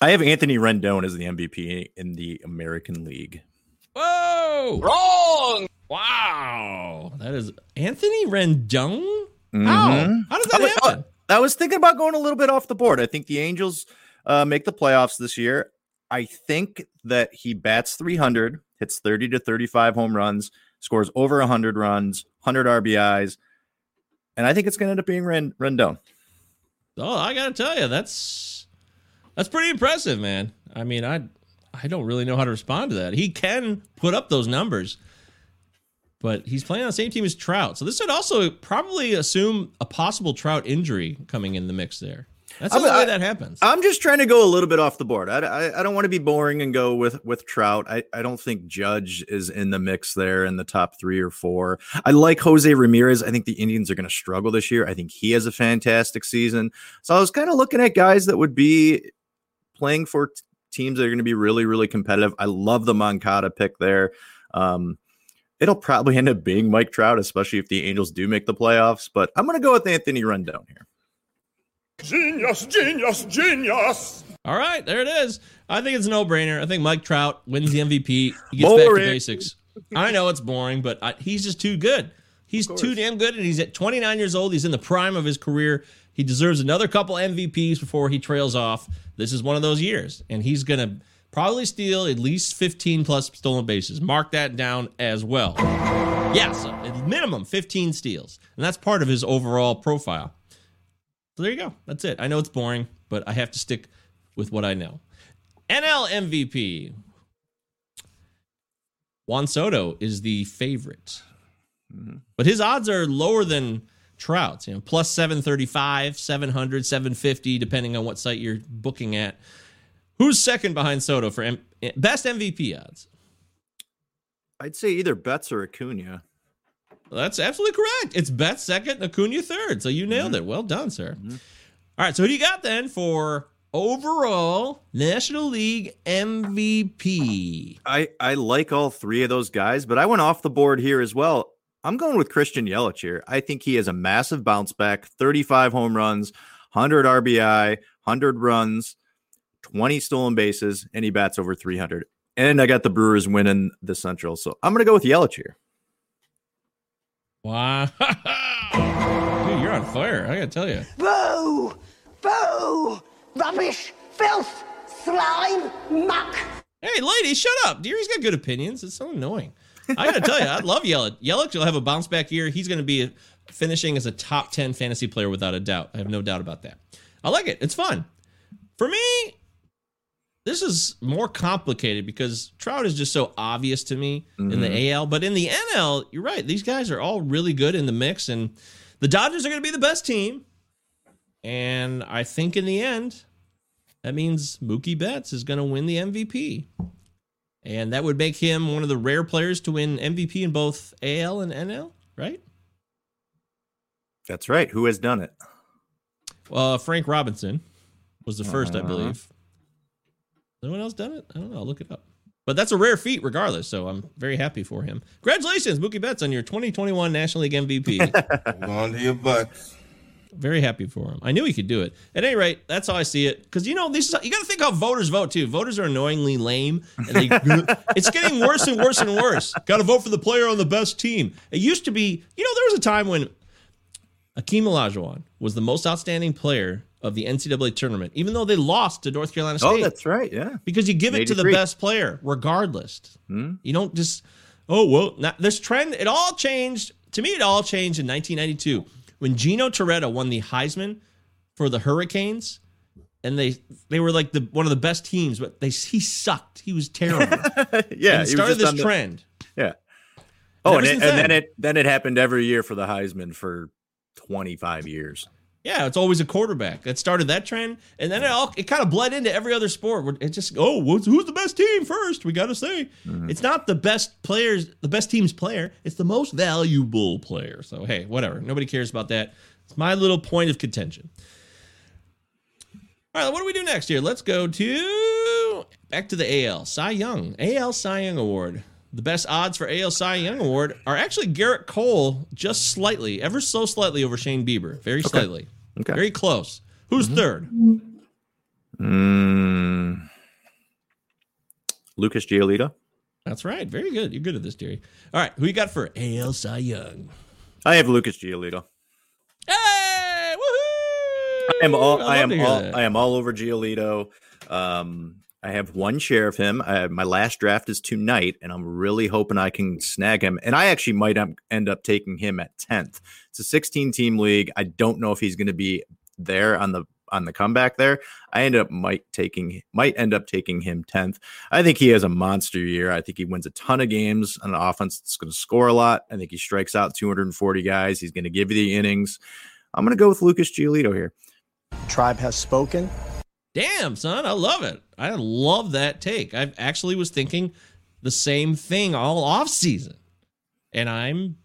[SPEAKER 3] I have Anthony Rendon as the MVP in the American League.
[SPEAKER 1] Whoa! Wrong! Wow. That is Anthony Rendon? How?
[SPEAKER 3] Mhm.
[SPEAKER 1] How does
[SPEAKER 3] I
[SPEAKER 1] that
[SPEAKER 3] was-
[SPEAKER 1] happen?
[SPEAKER 3] I was thinking about going a little bit off the board. I think the Angels uh, make the playoffs this year. I think that he bats 300, hits 30 to 35 home runs, scores over 100 runs, 100 RBIs, and I think it's going to end up being Ren- Rendon.
[SPEAKER 1] Oh, I gotta tell you, that's that's pretty impressive, man. I mean, I I don't really know how to respond to that. He can put up those numbers, but he's playing on the same team as Trout, so this would also probably assume a possible Trout injury coming in the mix there. That's the
[SPEAKER 3] I-
[SPEAKER 1] way that happens.
[SPEAKER 3] I'm just trying to go a little bit off the board. I, I, I don't want to be boring and go with with Trout. I, I don't think Judge is in the mix there in the top three or four. I like Jose Ramirez. I think the Indians are going to struggle this year. I think he has a fantastic season. So I was kind of looking at guys that would be playing for t- teams that are going to be really really competitive. I love the Moncada pick there. Um, it'll probably end up being Mike Trout, especially if the Angels do make the playoffs. But I'm going to go with Anthony Rendon here.
[SPEAKER 2] Genius, genius, genius.
[SPEAKER 1] All right, there it is. I think it's a no brainer. I think Mike Trout wins the MVP. He gets back to
[SPEAKER 3] Boring.
[SPEAKER 1] basics. I know it's boring, but I, he's just too good. He's too damn good, and he's at 29 years old. He's in the prime of his career. He deserves another couple MVPs before he trails off. This is one of those years, and he's going to probably steal at least 15 plus stolen bases. Mark that down as well. Yes, at minimum 15 steals. And that's part of his overall profile. So there you go. That's it. I know it's boring, but I have to stick with what I know. NL MVP. Juan Soto is the favorite. Mm-hmm. But his odds are lower than Trout's, you know, plus 735, 700, 750, depending on what site you're booking at. Who's second behind Soto for M- best MVP odds?
[SPEAKER 3] I'd say either Betts or Acuna.
[SPEAKER 1] Well, that's absolutely correct. It's Betts second, Acuna third. So you nailed mm-hmm. it. Well done, sir. Mm-hmm. All right. So who do you got then for overall National League MVP?
[SPEAKER 3] I, I like all three of those guys, but I went off the board here as well. I'm going with Christian Yelich here. I think he has a massive bounce back 35 home runs, 100 RBI, 100 runs, 20 stolen bases, and he bats over 300. And I got the Brewers winning the Central. So I'm going to go with Yelich here.
[SPEAKER 1] Wow. [laughs] Dude, you're on fire. I got to tell you.
[SPEAKER 4] Boo! Boo! Rubbish! Filth! Slime! Muck!
[SPEAKER 1] Hey, lady, shut up. Deary's got good opinions. It's so annoying. I got to tell you, I love Yelich. Yelich will have a bounce back year. He's going to be finishing as a top 10 fantasy player without a doubt. I have no doubt about that. I like it. It's fun. For me, this is more complicated because Trout is just so obvious to me in the AL. But in the NL, you're right. These guys are all really good in the mix, and the Dodgers are going to be the best team. And I think in the end, that means Mookie Betts is going to win the MVP. And that would make him one of the rare players to win MVP in both AL and NL, right?
[SPEAKER 3] That's right. Who has done it?
[SPEAKER 1] Uh, Frank Robinson was the 1st I
[SPEAKER 3] Uh-huh.
[SPEAKER 1] believe. Anyone else done it? I don't know. I'll look it up. But that's a rare feat, regardless. So I'm very happy for him. Congratulations, Mookie Betts, on your 2021 National League MVP. [laughs]
[SPEAKER 5] Hold on to your butts.
[SPEAKER 1] very happy for him. I knew he could do it. At any rate, that's how I see it. Because you know, this is, you got to think how voters vote too. Voters are annoyingly lame, and they [laughs] it's getting worse and worse and worse. Got to vote for the player on the best team. It used to be, you know, there was a time when Akeem Olajuwon was the most outstanding player of the NCAA tournament, even though they lost to North Carolina oh, State.
[SPEAKER 3] Oh, that's right. Yeah.
[SPEAKER 1] because you give it to the
[SPEAKER 3] 83.
[SPEAKER 1] best player regardless. Hmm? You don't just oh well. Now, this trend it all changed. To me, it all changed in 1992 when Gino Torretta won the Heisman for the Hurricanes, and they they were like the one of the best teams, but they he sucked. He was terrible. [laughs]
[SPEAKER 3] yeah.
[SPEAKER 1] and started this
[SPEAKER 3] the-
[SPEAKER 1] trend.
[SPEAKER 3] Yeah. Oh,
[SPEAKER 1] ever
[SPEAKER 3] and, it, and then
[SPEAKER 1] then-
[SPEAKER 3] it then it happened every year for the Heisman for 25 years.
[SPEAKER 1] Yeah, it's always a quarterback that started that trend, and then it all it kind of bled into every other sport. It just oh, what's, who's the best team first? We got to say it's not the best players, the best team's player. It's the most valuable player. So hey, whatever. Nobody cares about that. It's my little point of contention. All right, what do we do next here? Let's go to back to the AL Cy Young AL Cy Young Award. The best odds for AL Cy Young Award are actually Gerrit Cole, just slightly, ever so slightly over Shane Bieber, very slightly,
[SPEAKER 3] Okay.
[SPEAKER 1] very close. Who's third?
[SPEAKER 3] Mm. Lucas Giolito.
[SPEAKER 1] That's right. Very good. You're good at this, Jerry. All right, who you got for AL Cy Young?
[SPEAKER 3] I have Lucas Giolito.
[SPEAKER 1] Hey, woohoo!
[SPEAKER 3] I am all. I,
[SPEAKER 1] love
[SPEAKER 3] am all.
[SPEAKER 1] that.
[SPEAKER 3] I am all over Giolito. Um, I have one share of him. I, my last draft is tonight, and I'm really hoping I can snag him. And I actually might end up taking him at tenth. It's a 16 team league. I don't know if he's going to be there on the on the comeback there. I end up might taking might end up taking him 10th. I think he has a monster year. I think he wins a ton of games on an offense that's going to score a lot. I think he strikes out 240 guys. He's going to give you the innings. I'm going to go with Lucas Giolito here.
[SPEAKER 7] Tribe has spoken.
[SPEAKER 1] Damn, son, I love it. I love that take. I actually was thinking the same thing all off season, and I'm.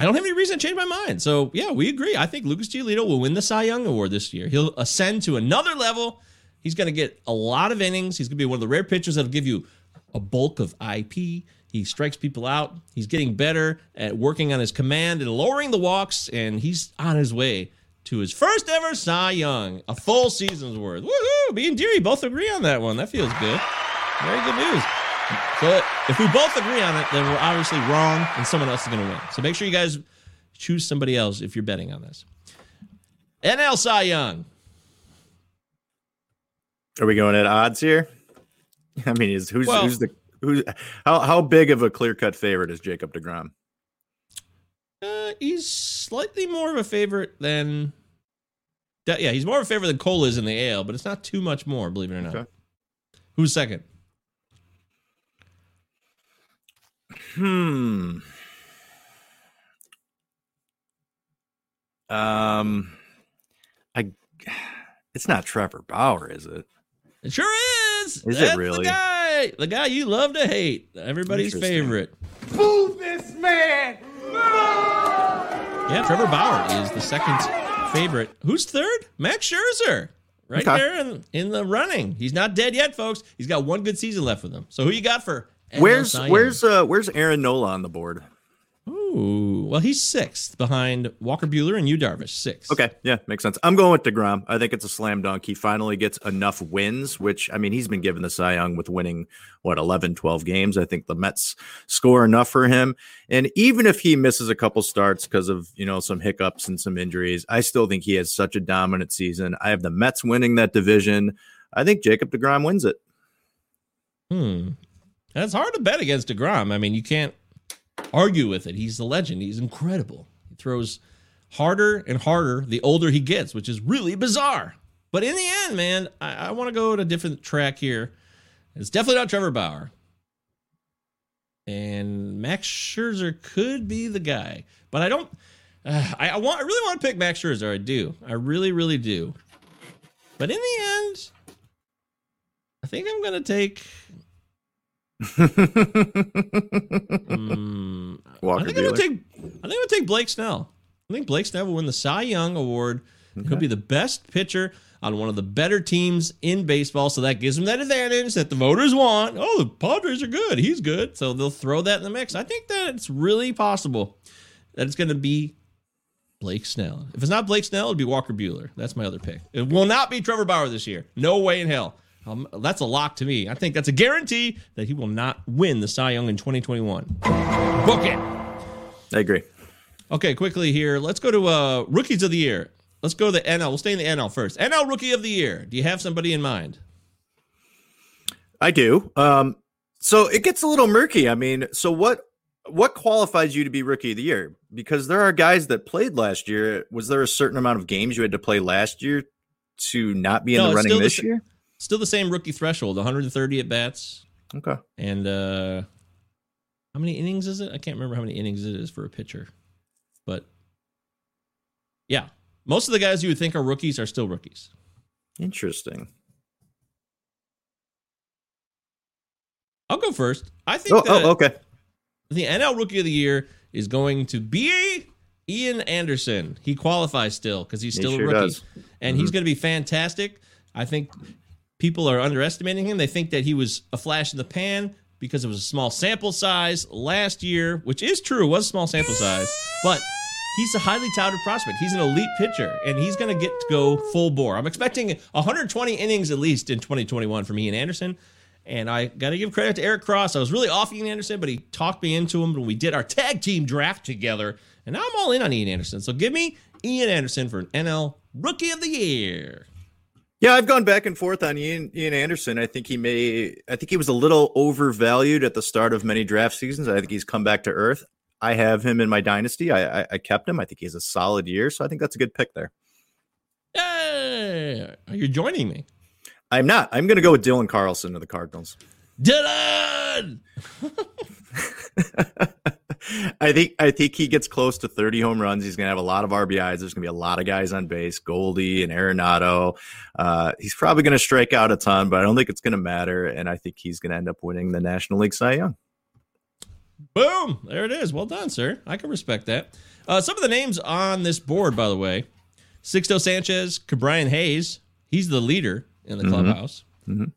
[SPEAKER 1] I don't have any reason to change my mind. So yeah, we agree. I think Lucas Giolito will win the Cy Young Award this year. He'll ascend to another level. He's going to get a lot of innings. He's going to be one of the rare pitchers that'll give you a bulk of IP. He strikes people out. He's getting better at working on his command and lowering the walks, and he's on his way to his first ever Cy Young, a full season's worth. Woohoo! Me and Deary both agree on that one. That feels good. Very good news. So if we both agree on it, then we're obviously wrong, and someone else is going to win. So make sure you guys choose somebody else if you're betting on this. NL Cy Young.
[SPEAKER 3] Are we going at odds here? I mean, is who's
[SPEAKER 1] Well-
[SPEAKER 3] who's the who's how how big of a clear cut favorite is Jacob Degrom?
[SPEAKER 1] Uh, he's slightly more of a favorite than. Da- Yeah, he's more of a favorite than Cole is in the AL, but it's not too much more, believe it or not.
[SPEAKER 3] Okay.
[SPEAKER 1] Who's second?
[SPEAKER 3] Hmm. Um, I. It's not Trevor Bauer, is it?
[SPEAKER 1] It sure is.
[SPEAKER 3] Is it really?
[SPEAKER 1] The guy, the guy you love to hate. Everybody's favorite.
[SPEAKER 2] Boo this man!
[SPEAKER 1] Yeah, Trevor Bauer is the second favorite. Who's third? Max Scherzer. Right
[SPEAKER 3] Okay.
[SPEAKER 1] there in, in the running. He's not dead yet, folks. He's got one good season left with him. So who you got for
[SPEAKER 3] Where's where's uh where's Aaron Nola on the board?
[SPEAKER 1] Ooh, well, he's sixth behind Walker Buehler and Yu Darvish. Sixth.
[SPEAKER 3] Okay, yeah, makes sense. I'm going with Degrom. I think it's a slam dunk. He finally gets enough wins, which I mean, he's been given the Cy Young with winning what 11, 12 games. I think the Mets score enough for him. And even if he misses a couple starts because of you know some hiccups and some injuries, I still think he has such a dominant season. I have the Mets winning that division. I think Jacob Degrom wins it.
[SPEAKER 1] Hmm. That's hard to bet against DeGrom. I mean, you can't argue with it. He's the legend. He's incredible. He throws harder and harder the older he gets, which is really bizarre. But in the end, man, I, I want to go to a different track here. It's definitely not Trevor Bauer. And Max Scherzer could be the guy. But I don't uh, I, I want I really want to pick Max Scherzer. I do. I really, really do. But in the end, I think I'm gonna take Mm,
[SPEAKER 3] Walker
[SPEAKER 1] I think I'm gonna take. I think I'm gonna take Blake Snell. I think Blake Snell will win the Cy Young Award. Could be the best pitcher on one of the better teams in baseball, so that gives him that advantage that the voters want. Oh, the Padres are good. He's good, so they'll throw that in the mix. I think that it's really possible that it's going to be Blake Snell. If it's not Blake Snell, it'll be Walker Buehler. That's my other pick. It will not be Trevor Bauer this year. No way in hell. Um, that's a lock to me. I think that's a guarantee that he will not win the Cy Young in 2021. Book it.
[SPEAKER 3] I agree.
[SPEAKER 1] Okay, quickly here. Let's go to uh, rookies of the year. Let's go to the NL. We'll stay in the NL first. NL rookie of the year. Do you have somebody in mind?
[SPEAKER 3] I do. Um, so it gets a little murky. I mean, so what what qualifies you to be rookie of the year? Because there are guys that played last year. Was there a certain amount of games you had to play last year to not be in
[SPEAKER 1] No,
[SPEAKER 3] the running
[SPEAKER 1] still the
[SPEAKER 3] this year?
[SPEAKER 1] Still the same rookie threshold, 130 at bats.
[SPEAKER 3] Okay.
[SPEAKER 1] And uh how many innings is it? I can't remember how many innings it is for a pitcher. But yeah, most of the guys you would think are rookies are still rookies.
[SPEAKER 3] Interesting.
[SPEAKER 1] I'll go first. I think
[SPEAKER 3] Oh,
[SPEAKER 1] that
[SPEAKER 3] oh, okay.
[SPEAKER 1] the NL Rookie of the Year is going to be Ian Anderson. He qualifies still because he's
[SPEAKER 3] He
[SPEAKER 1] still
[SPEAKER 3] sure
[SPEAKER 1] a rookie,
[SPEAKER 3] does.
[SPEAKER 1] and he's going to be fantastic. I think people are underestimating him. They think that he was a flash in the pan because it was a small sample size last year, which is true. It was a small sample size, but he's a highly touted prospect. He's an elite pitcher, and he's going to get to go full bore. I'm expecting 120 innings at least in 2021 from Ian Anderson. And I got to give credit to Eric Cross. I was really off Ian Anderson, but he talked me into him when we did our tag team draft together. And now I'm all in on Ian Anderson. So give me Ian Anderson for an NL Rookie of the Year.
[SPEAKER 3] Yeah, I've gone back and forth on Ian, Ian Anderson. I think he may. I think he was a little overvalued at the start of many draft seasons. I think he's come back to earth. I have him in my dynasty. I, I, I kept him. I think he has a solid year, so I think that's a good pick there.
[SPEAKER 1] Yay! Are You're joining me.
[SPEAKER 3] I'm not. I'm going to go with Dylan Carlson of the Cardinals.
[SPEAKER 1] Dylan! [laughs] [laughs] [laughs]
[SPEAKER 3] I think I think he gets close to 30 home runs. He's going to have a lot of RBIs. There's going to be a lot of guys on base, Goldie and Arenado. Uh, he's probably going to strike out a ton, but I don't think it's going to matter. And I think he's going to end up winning the National League Cy Young.
[SPEAKER 1] Boom! There it is. Well done, sir. I can respect that. Uh, some of the names on this board, by the way Sixto Sanchez, Ke'Bryan Hayes. He's the leader in the
[SPEAKER 3] Mhm.
[SPEAKER 1] clubhouse.
[SPEAKER 3] Mhm.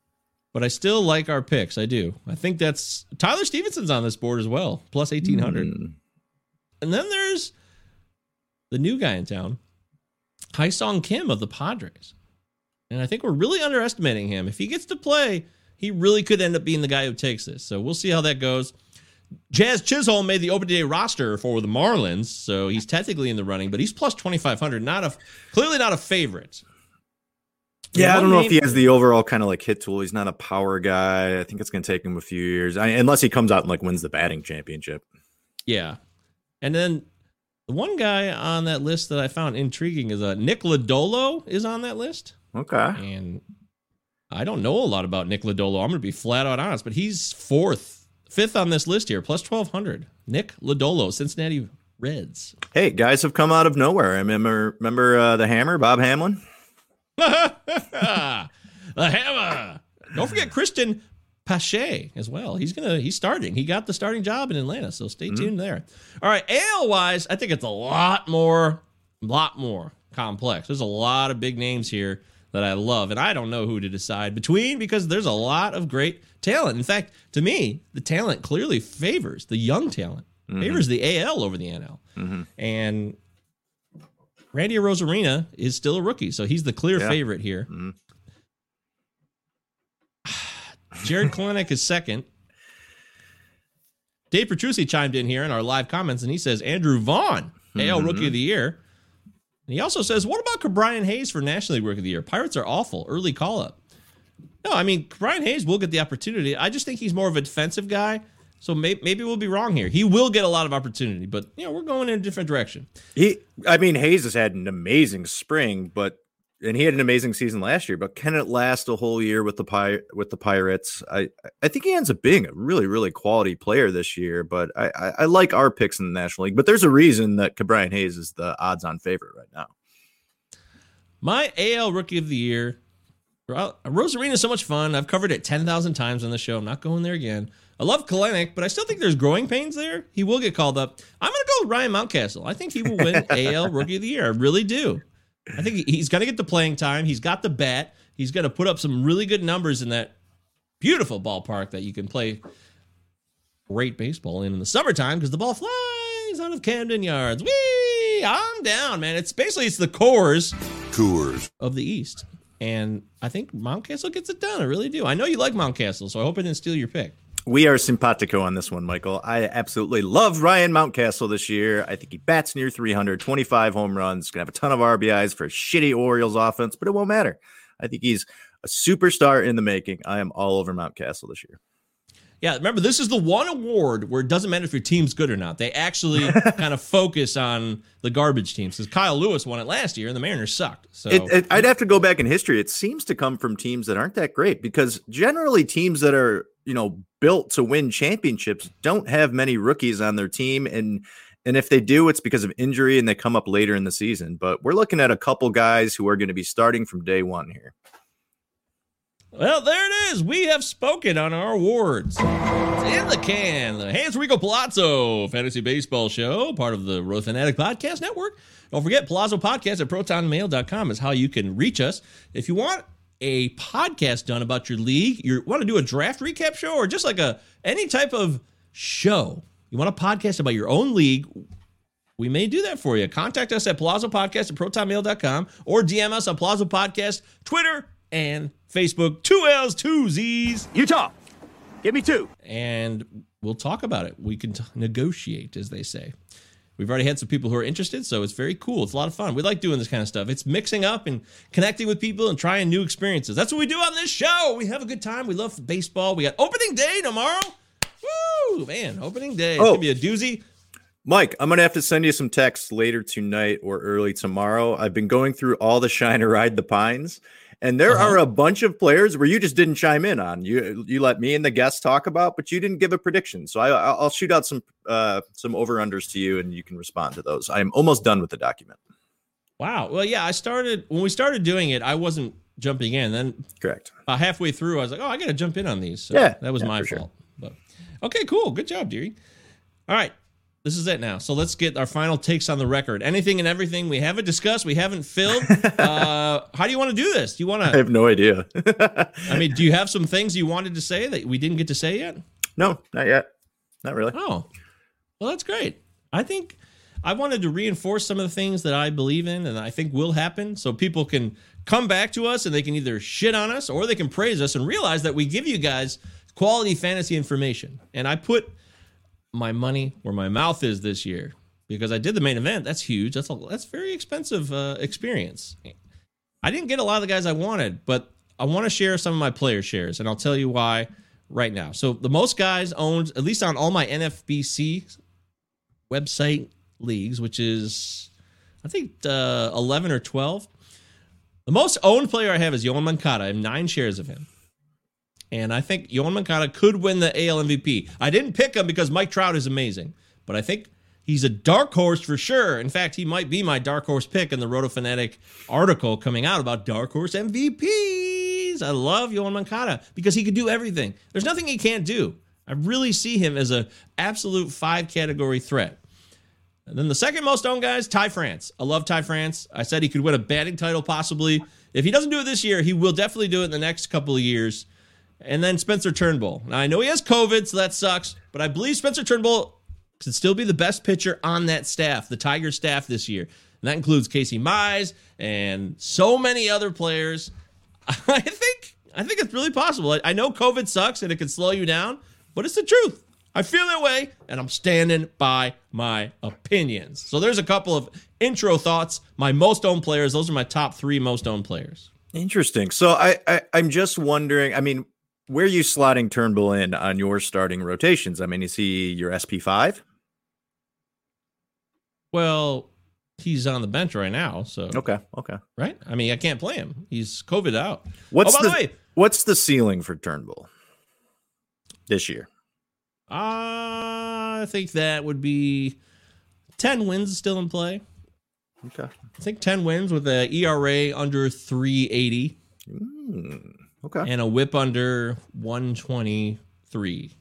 [SPEAKER 1] But I still like our picks. I do. I think that's Tyler Stephenson's on this board as well, plus 1800.
[SPEAKER 3] Mm.
[SPEAKER 1] And then there's the new guy in town, Song Kim of the Padres. And I think we're really underestimating him. If he gets to play, he really could end up being the guy who takes this. So we'll see how that goes. Jazz Chisholm made the opening day roster for the Marlins, so he's technically in the running, but he's plus 2500, not a clearly not a favorite.
[SPEAKER 3] Yeah, I don't know
[SPEAKER 1] name-
[SPEAKER 3] if he has the overall kind of like hit tool. He's not a power guy. I think it's going to take him a few years, I, unless he comes out and like wins the batting championship.
[SPEAKER 1] Yeah. And then the one guy on that list that I found intriguing is uh, Nick Lodolo is on that list.
[SPEAKER 3] Okay.
[SPEAKER 1] And I don't know a lot about Nick Lodolo. I'm going to be flat out honest, but he's fourth, fifth on this list here, plus 1,200. Nick Lodolo, Cincinnati Reds.
[SPEAKER 3] Hey, guys have come out of nowhere. I remember remember uh, the Hammer, Bob Hamelin. [laughs]
[SPEAKER 1] the Hammer. Don't forget Cristian Pache as well. He's gonna he's starting. He got the starting job in Atlanta, so stay mm-hmm. tuned there. All right, AL wise, I think it's a lot more, lot more complex. There's a lot of big names here that I love, and I don't know who to decide between because there's a lot of great talent. In fact, to me, the talent clearly favors the young talent, mm-hmm. favors the AL over the NL, mm-hmm. and Randy Arozarena is still a rookie, so he's the clear
[SPEAKER 3] Yeah.
[SPEAKER 1] favorite here.
[SPEAKER 3] Mhm. [sighs]
[SPEAKER 1] Jarred Kelenic is second. Dave Petrucci chimed in here in our live comments, and he says Andrew Vaughn, AL Rookie of the Year. And he also says, what about Brian Hayes for National League Rookie of the Year? Pirates are awful. Early call up. No, I mean Brian Hayes will get the opportunity. I just think he's more of a defensive guy. So may- maybe we'll be wrong here. He will get a lot of opportunity, but you know we're going in a different direction.
[SPEAKER 3] He, I mean, Hayes has had an amazing spring, but and he had an amazing season last year. But can it last a whole year with the Pir- with the Pirates? I I think he ends up being a really really quality player this year. But I I, I like our picks in the National League. But there's a reason that Brian Hayes is the odds on favorite right now.
[SPEAKER 1] My AL Rookie of the Year, Ro- Arozarena is so much fun. I've covered it 10,000 times on the show. I'm not going there again. I love Kelenic, but I still think there's growing pains there. He will get called up. I'm going to go with Ryan Mountcastle. I think he will win [laughs] AL Rookie of the Year. I really do. I think he's going to get the playing time. He's got the bat. He's going to put up some really good numbers in that beautiful ballpark that you can play great baseball in in the summertime because the ball flies out of Camden Yards. Whee! I'm down, man. It's basically it's the cores
[SPEAKER 8] Coors.
[SPEAKER 1] of the East. And I think Mountcastle gets it done. I really do. I know you like Mountcastle, so I hope I didn't steal your pick.
[SPEAKER 3] We are simpatico on this one, Michael. I absolutely love Ryan Mountcastle this year. I think he bats near 300, 25 home runs, gonna have a ton of RBIs for a shitty Orioles offense, but it won't matter. I think he's a superstar in the making. I am all over Mountcastle this year.
[SPEAKER 1] Yeah, remember this is the one award where it doesn't matter if your team's good or not. They actually [laughs] kind of focus on the garbage teams because Kyle Lewis won it last year and the Mariners sucked. So
[SPEAKER 3] It, it, I'd have to go back in history. It seems to come from teams that aren't that great because generally teams that are you know built to win championships don't have many rookies on their team, and and if they do, it's because of injury and they come up later in the season. But we're looking at a couple guys who are going to be starting from day one here.
[SPEAKER 1] Well, there it is. We have spoken on our awards. It's in the can. The Hans Rico Palazzo Fantasy Baseball Show, part of the Roto Fanatic Podcast Network. Don't forget, Palazzo Podcast at protonmail.com is how you can reach us. If you want a podcast done about your league, you want to do a draft recap show, or just like a any type of show, you want a podcast about your own league, we may do that for you. Contact us at Palazzo Podcast at protonmail.com or DM us on Palazzo Podcast, Twitter, and Facebook. Two L's, two Z's.
[SPEAKER 2] Utah, give me two.
[SPEAKER 1] And we'll talk about it. We can t- negotiate, as they say. We've already had some people who are interested, so it's very cool. It's a lot of fun. We like doing this kind of stuff. It's mixing up and connecting with people and trying new experiences. That's what we do on this show. We have a good time. We love baseball. We got opening day tomorrow. Woo, man, opening day. It's
[SPEAKER 3] Oh.
[SPEAKER 1] going to be a doozy.
[SPEAKER 3] Mike, I'm gonna have to send you some texts later tonight or early tomorrow. I've been going through all the [laughs] Shine Ride the Pines, and there
[SPEAKER 1] Uh-huh.
[SPEAKER 3] are a bunch of players where you just didn't chime in on. You you let me and the guests talk about, but you didn't give a prediction. So I, I'll shoot out some uh, some over unders to you, and you can respond to those. I'm almost done with the document.
[SPEAKER 1] Wow. Well, yeah, I started when we started doing it. I wasn't jumping in. Then
[SPEAKER 3] Correct.
[SPEAKER 1] uh, halfway through, I was like, "Oh, I got to jump in on these." So
[SPEAKER 3] Yeah,
[SPEAKER 1] that was
[SPEAKER 3] yeah,
[SPEAKER 1] my
[SPEAKER 3] for sure.
[SPEAKER 1] fault. But okay, cool. Good job, dearie. All right, this is it now. So let's get our final takes on the record. Anything and everything we haven't discussed, we haven't filled. [laughs] uh, how do you want to do this? Do you want to?
[SPEAKER 3] I have no idea.
[SPEAKER 1] I mean, do you have some things you wanted to say that we didn't get to say yet?
[SPEAKER 3] no, not yet. Not really.
[SPEAKER 1] Oh, well, that's great. I think I wanted to reinforce some of the things that I believe in and I think will happen so people can come back to us and they can either shit on us or they can praise us and realize that we give you guys quality fantasy information. And I put my money where my mouth is this year because I did the main event. That's huge. That's a that's very expensive uh, experience. I didn't get a lot of the guys I wanted, but I want to share some of my player shares, and I'll tell you why right now. So the most guys owned, at least on all my NFBC website leagues, which is I think uh, eleven or twelve. The most owned player I have is Yoan Moncada. I have nine shares of him. And I think Yoan Moncada could win the AL MVP. I didn't pick him because Mike Trout is amazing, but I think he's a dark horse for sure. In fact, he might be my dark horse pick in the Roto Fanatic article coming out about dark horse MVPs. I love Yoan Moncada because he could do everything. There's nothing he can't do. I really see him as a absolute five category threat. And then the second most owned guy is Ty France. I love Ty France. I said he could win a batting title possibly. If he doesn't do it this year, he will definitely do it in the next couple of years. And then Spencer Turnbull. Now I know he has COVID, so that sucks, but I believe Spencer Turnbull could still be the best pitcher on that staff, the Tiger staff this year. And that includes Casey Mize and so many other players. [laughs] I think I think it's really possible. I, I know COVID sucks and it can slow you down, but it's the truth. I feel that way, and I'm standing by my opinions. So there's a couple of intro thoughts. My most owned players. Those are my top three most owned players.
[SPEAKER 3] Interesting. So I, I I'm just wondering. I mean, where are you slotting Turnbull in on your starting rotations? I mean, is he your SP five?
[SPEAKER 1] Well, he's on the bench right now. So
[SPEAKER 3] okay, okay,
[SPEAKER 1] right. I mean, I can't play him. He's COVID out.
[SPEAKER 3] What's
[SPEAKER 1] oh,
[SPEAKER 3] the,
[SPEAKER 1] the way?
[SPEAKER 3] What's the ceiling for Turnbull this year?
[SPEAKER 1] Uh, I think that would be ten wins still in play.
[SPEAKER 3] Okay,
[SPEAKER 1] I think ten wins with a ERA under three eighty.
[SPEAKER 3] Mm, okay,
[SPEAKER 1] and a WHIP under one twenty three.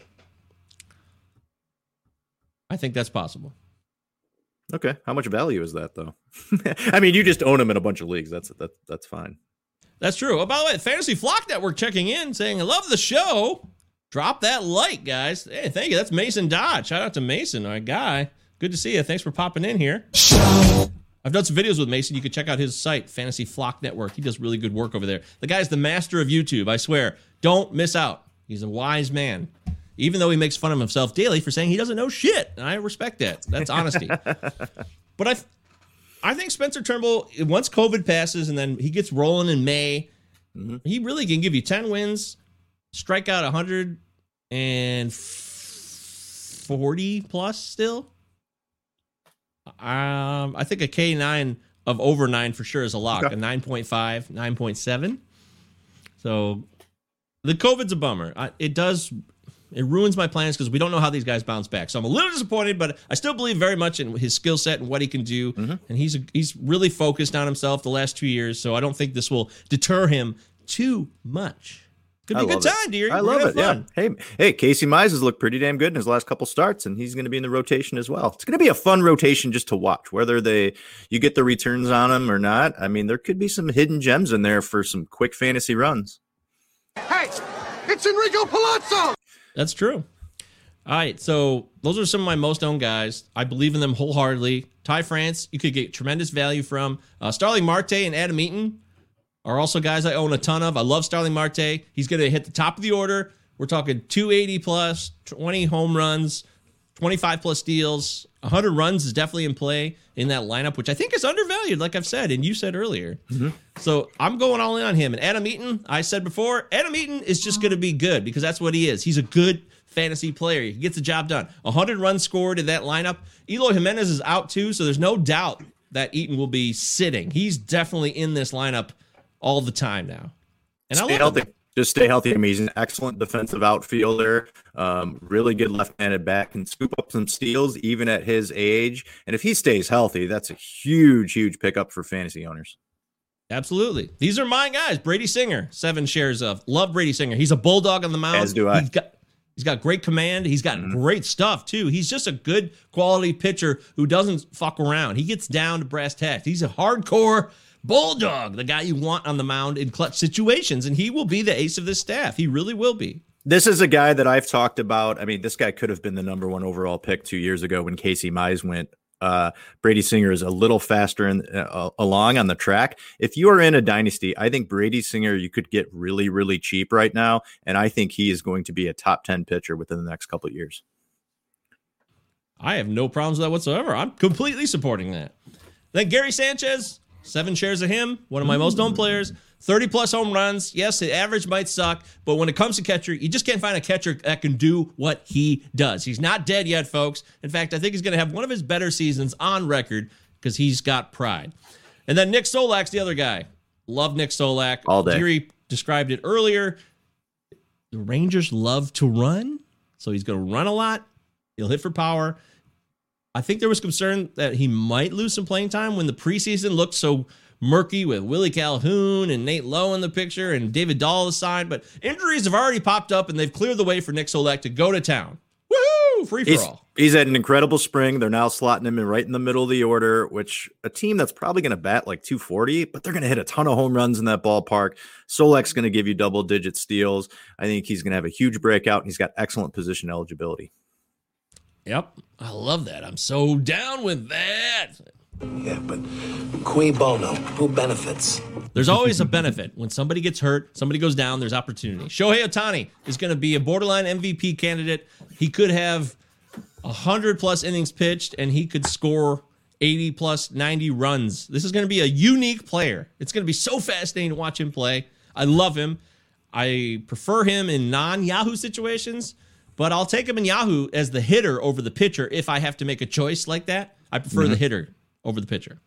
[SPEAKER 1] I think that's possible.
[SPEAKER 3] Okay. How much value is that though? [laughs] I mean, you just own him in a bunch of leagues. That's that, that's fine.
[SPEAKER 1] That's true. Oh, by the way, Fantasy Flock Network checking in saying, I love the show. Drop that like, guys. Hey, thank you. That's Mason Dodge. Shout out to Mason, our guy. Good to see you. Thanks for popping in here. I've done some videos with Mason. You can check out his site, Fantasy Flock Network. He does really good work over there. The guy's the master of YouTube. I swear. Don't miss out. He's a wise man even though he makes fun of himself daily for saying he doesn't know shit. And I respect that. That's honesty. [laughs] but I, I think Spencer Turnbull, once COVID passes and then he gets rolling in May, mm-hmm. he really can give you 10 wins, strike out 140 plus still. Um, I think a K9 of over nine for sure is a lock, okay. a 9.5, 9.7. So the COVID's a bummer. I, it does it ruins my plans because we don't know how these guys bounce back. So I'm a little disappointed, but I still believe very much in his skill set and what he can do. Mm-hmm. And he's he's really focused on himself the last two years. So I don't think this will deter him too much. Could be I a good time, dear.
[SPEAKER 3] I love it. Yeah. Hey, hey, Casey Mize has looked pretty damn good in his last couple starts, and he's going to be in the rotation as well. It's going to be a fun rotation just to watch, whether they you get the returns on them or not. I mean, there could be some hidden gems in there for some quick fantasy runs.
[SPEAKER 8] Hey, it's Enrico Palazzo.
[SPEAKER 1] That's true. All right, so those are some of my most owned guys. I believe in them wholeheartedly. Ty France, you could get tremendous value from. Uh, Starling Marte and Adam Eaton are also guys I own a ton of. I love Starling Marte. He's going to hit the top of the order. We're talking 280 plus, 20 home runs, 25 plus steals. 100 runs is definitely in play in that lineup, which I think is undervalued, like I've said, and you said earlier. Mm-hmm. So I'm going all in on him. And Adam Eaton, I said before, Adam Eaton is just going to be good because that's what he is. He's a good fantasy player. He gets the job done. 100 runs scored in that lineup. Eloy Jimenez is out too, so there's no doubt that Eaton will be sitting. He's definitely in this lineup all the time now.
[SPEAKER 3] And Stay I love healthy. Him just stay healthy. I mean, he's an excellent defensive outfielder, um, really good left-handed bat, can scoop up some steals even at his age. And if he stays healthy, that's a huge, huge pickup for fantasy owners.
[SPEAKER 1] Absolutely. These are my guys. Brady Singer, seven shares of. Love Brady Singer. He's a bulldog on the mound.
[SPEAKER 3] As do I.
[SPEAKER 1] He's got, he's got great command. He's got mm-hmm. great stuff, too. He's just a good quality pitcher who doesn't fuck around. He gets down to brass tacks. He's a hardcore Bulldog, the guy you want on the mound in clutch situations, and he will be the ace of this staff. He really will be.
[SPEAKER 3] This is a guy that I've talked about. I mean, this guy could have been the number one overall pick two years ago when Casey Mize went. Uh, Brady Singer is a little faster in, uh, along on the track. If you are in a dynasty, I think Brady Singer you could get really, really cheap right now, and I think he is going to be a top ten pitcher within the next couple of years.
[SPEAKER 1] I have no problems with that whatsoever. I'm completely supporting that. Then Gary Sanchez, seven shares of him, one of my most owned players. 30 plus home runs. Yes, the average might suck, but when it comes to catcher, you just can't find a catcher that can do what he does. He's not dead yet, folks. In fact, I think he's going to have one of his better seasons on record because he's got pride. And then Nick Solak's the other guy. Love Nick Solak.
[SPEAKER 3] All day.
[SPEAKER 1] Deary described it earlier. The Rangers love to run, so he's going to run a lot. He'll hit for power. I think there was concern that he might lose some playing time when the preseason looked so murky with Willie Calhoun and Nate Lowe in the picture and David Dahl aside. But injuries have already popped up and they've cleared the way for Nick Solak to go to town. Woohoo! Free for
[SPEAKER 3] He's,
[SPEAKER 1] all.
[SPEAKER 3] he's had an incredible spring. They're now slotting him in right in the middle of the order, which a team that's probably going to bat like 240, but they're going to hit a ton of home runs in that ballpark. Solak's going to give you double digit steals. I think he's going to have a huge breakout. And he's got excellent position eligibility.
[SPEAKER 1] Yep. I love that. I'm so down with that.
[SPEAKER 9] Yeah, but cui bono, who benefits?
[SPEAKER 1] There's always a benefit. When somebody gets hurt, somebody goes down, there's opportunity. Shohei Ohtani is going to be a borderline MVP candidate. He could have 100 plus innings pitched and he could score 80 plus 90 runs. This is going to be a unique player. It's going to be so fascinating to watch him play. I love him. I prefer him in non Yahoo situations, but I'll take him in Yahoo as the hitter over the pitcher if I have to make a choice like that. I prefer the mm-hmm. hitter over the pitcher.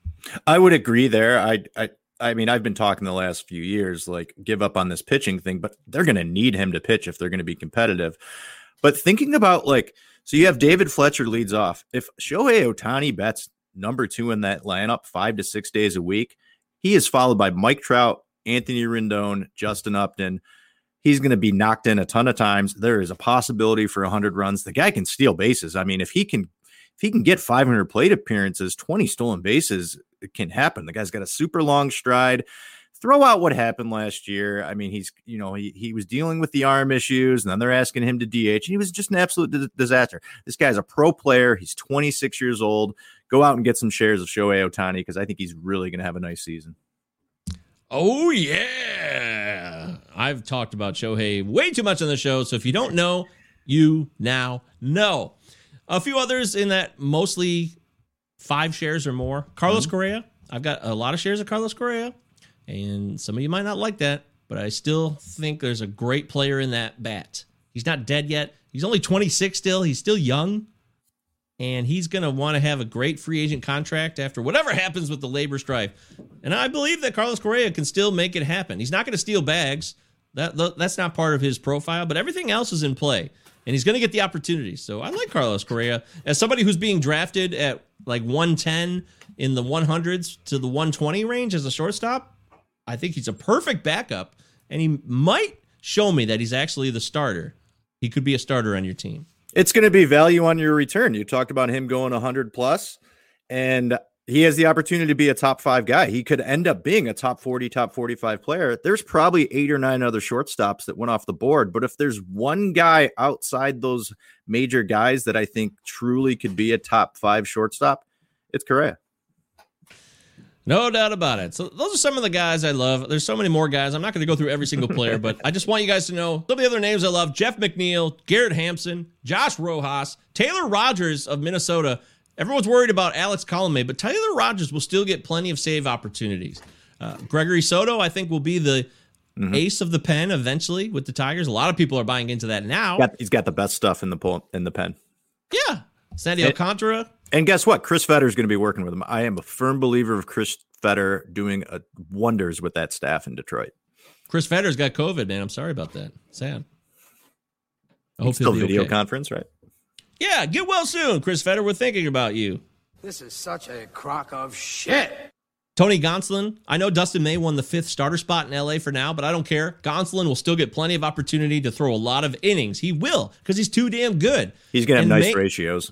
[SPEAKER 3] I would agree there. I, I, I mean, I've been talking the last few years, like give up on this pitching thing, but they're going to need him to pitch if they're going to be competitive. But thinking about like, so you have David Fletcher leads off. If Shohei Ohtani bets number two in that lineup five to six days a week, he is followed by Mike Trout, Anthony Rendon, Justin Upton. He's going to be knocked in a ton of times. There is a possibility for 100 runs. The guy can steal bases. I mean, if he can if he can get 500 plate appearances, 20 stolen bases, it can happen. The guy's got a super long stride. Throw out what happened last year. I mean, he's, you know, he, he was dealing with the arm issues, and then they're asking him to DH, and he was just an absolute d- disaster. This guy's a pro player. He's 26 years old. Go out and get some shares of Shohei Ohtani because I think he's really going to have a nice season.
[SPEAKER 1] Oh, yeah. I've talked about Shohei way too much on the show. So if you don't know, you now know. A few others in that mostly five shares or more. Carlos mm-hmm. Correa. I've got a lot of shares of Carlos Correa. And some of you might not like that, but I still think there's a great player in that bat. He's not dead yet. He's only 26 still. He's still young. And he's going to want to have a great free agent contract after whatever [laughs] happens with the labor strife. And I believe that Carlos Correa can still make it happen. He's not going to steal bags. That, that's not part of his profile, but everything else is in play. And he's going to get the opportunity. So I like Carlos Correa as somebody who's being drafted at like 110 in the 100s to the 120 range as a shortstop. I think he's a perfect backup, and he might show me that he's actually the starter. He could be a starter on your team.
[SPEAKER 3] It's going to be value on your return. You talked about him going 100 plus, and he has the opportunity to be a top five guy. He could end up being a top 40, top 45 player. There's probably eight or nine other shortstops that went off the board. But if there's one guy outside those major guys that I think truly could be a top five shortstop, it's Correa.
[SPEAKER 1] No doubt about it. So those are some of the guys I love. There's so many more guys. I'm not going to go through every single player, but I just want you guys to know some of the other names I love: Jeff McNeil, Garrett Hampson, Josh Rojas, Taylor Rogers of Minnesota. Everyone's worried about Alex Colomé, but Taylor Rogers will still get plenty of save opportunities. Uh, Gregory Soto, I think, will be the mm-hmm. ace of the pen eventually with the Tigers. A lot of people are buying into that now.
[SPEAKER 3] He's got, the best stuff in the pull, in the pen.
[SPEAKER 1] Yeah, Sandy Alcantara.
[SPEAKER 3] And guess what? Chris Fetter is going to be working with him. I am a firm believer of Chris Fetter doing uh, wonders with that staff in Detroit.
[SPEAKER 1] Chris Fetter's got COVID, man. I'm sorry about that. Sad.
[SPEAKER 3] I hope still video okay. conference, right?
[SPEAKER 1] Yeah, get well soon, Chris Fetter. We're thinking about you.
[SPEAKER 8] This is such a crock of shit.
[SPEAKER 1] Tony Gonsolin. I know Dustin May won the fifth starter spot in LA for now, but I don't care. Gonsolin will still get plenty of opportunity to throw a lot of innings. He will because he's too damn good.
[SPEAKER 3] He's going to have nice May- ratios.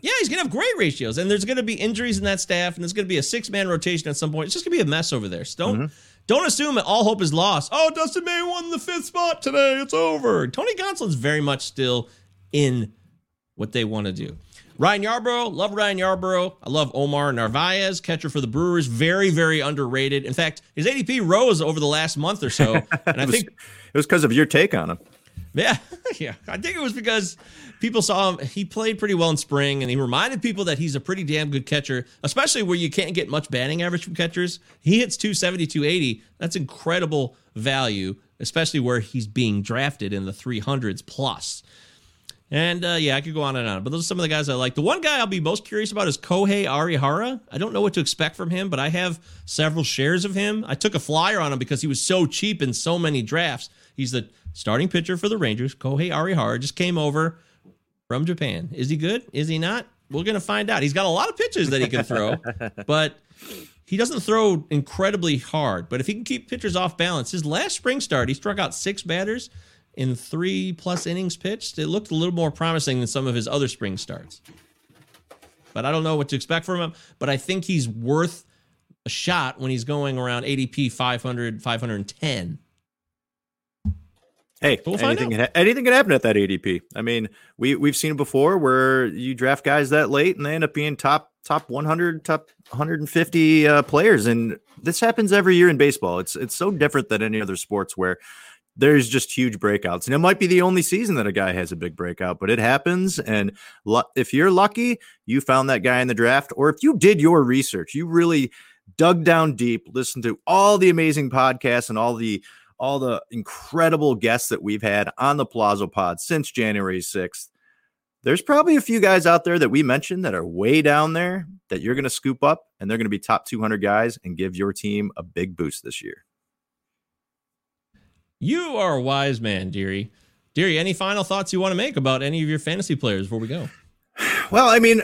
[SPEAKER 1] Yeah, he's gonna have great ratios, and there's gonna be injuries in that staff, and there's gonna be a six man rotation at some point. It's just gonna be a mess over there. So don't mm-hmm. don't assume that all hope is lost. Oh, Dustin May won the fifth spot today. It's over. Tony Gonsolin's very much still in what they want to do. Ryan Yarbrough, love Ryan Yarbrough. I love Omar Narvaez, catcher for the Brewers. Very, very underrated. In fact, his ADP rose over the last month or so, [laughs] and I think
[SPEAKER 3] it was because of your take on him.
[SPEAKER 1] Yeah, [laughs] yeah. I think it was because people saw him. He played pretty well in spring, and he reminded people that he's a pretty damn good catcher, especially where you can't get much batting average from catchers. He hits 270, 280. That's incredible value, especially where he's being drafted in the 300s plus. And uh, yeah, I could go on and on, but those are some of the guys I like. The one guy I'll be most curious about is Kohei Arihara. I don't know what to expect from him, but I have several shares of him. I took a flyer on him because he was so cheap in so many drafts. He's the starting pitcher for the Rangers. Kohei Arihara just came over from Japan. Is he good? Is he not? We're going to find out. He's got a lot of pitches that he can throw, [laughs] but he doesn't throw incredibly hard. But if he can keep pitchers off balance, his last spring start, he struck out six batters in three plus innings pitched. It looked a little more promising than some of his other spring starts. But I don't know what to expect from him. But I think he's worth a shot when he's going around ADP 500, 510.
[SPEAKER 3] Hey,
[SPEAKER 1] we'll
[SPEAKER 3] anything can ha- anything can happen at that ADP. I mean, we we've seen it before where you draft guys that late and they end up being top top 100, top 150 uh, players, and this happens every year in baseball. It's it's so different than any other sports where there's just huge breakouts, and it might be the only season that a guy has a big breakout, but it happens. And if you're lucky, you found that guy in the draft, or if you did your research, you really dug down deep, listened to all the amazing podcasts and all the all the incredible guests that we've had on the Palazzo Pod since January 6th. There's probably a few guys out there that we mentioned that are way down there that you're going to scoop up and they're going to be top 200 guys and give your team a big boost this year.
[SPEAKER 1] You are a wise man, Deary. Deary, any final thoughts you want to make about any of your fantasy players before we go?
[SPEAKER 3] Well, I mean,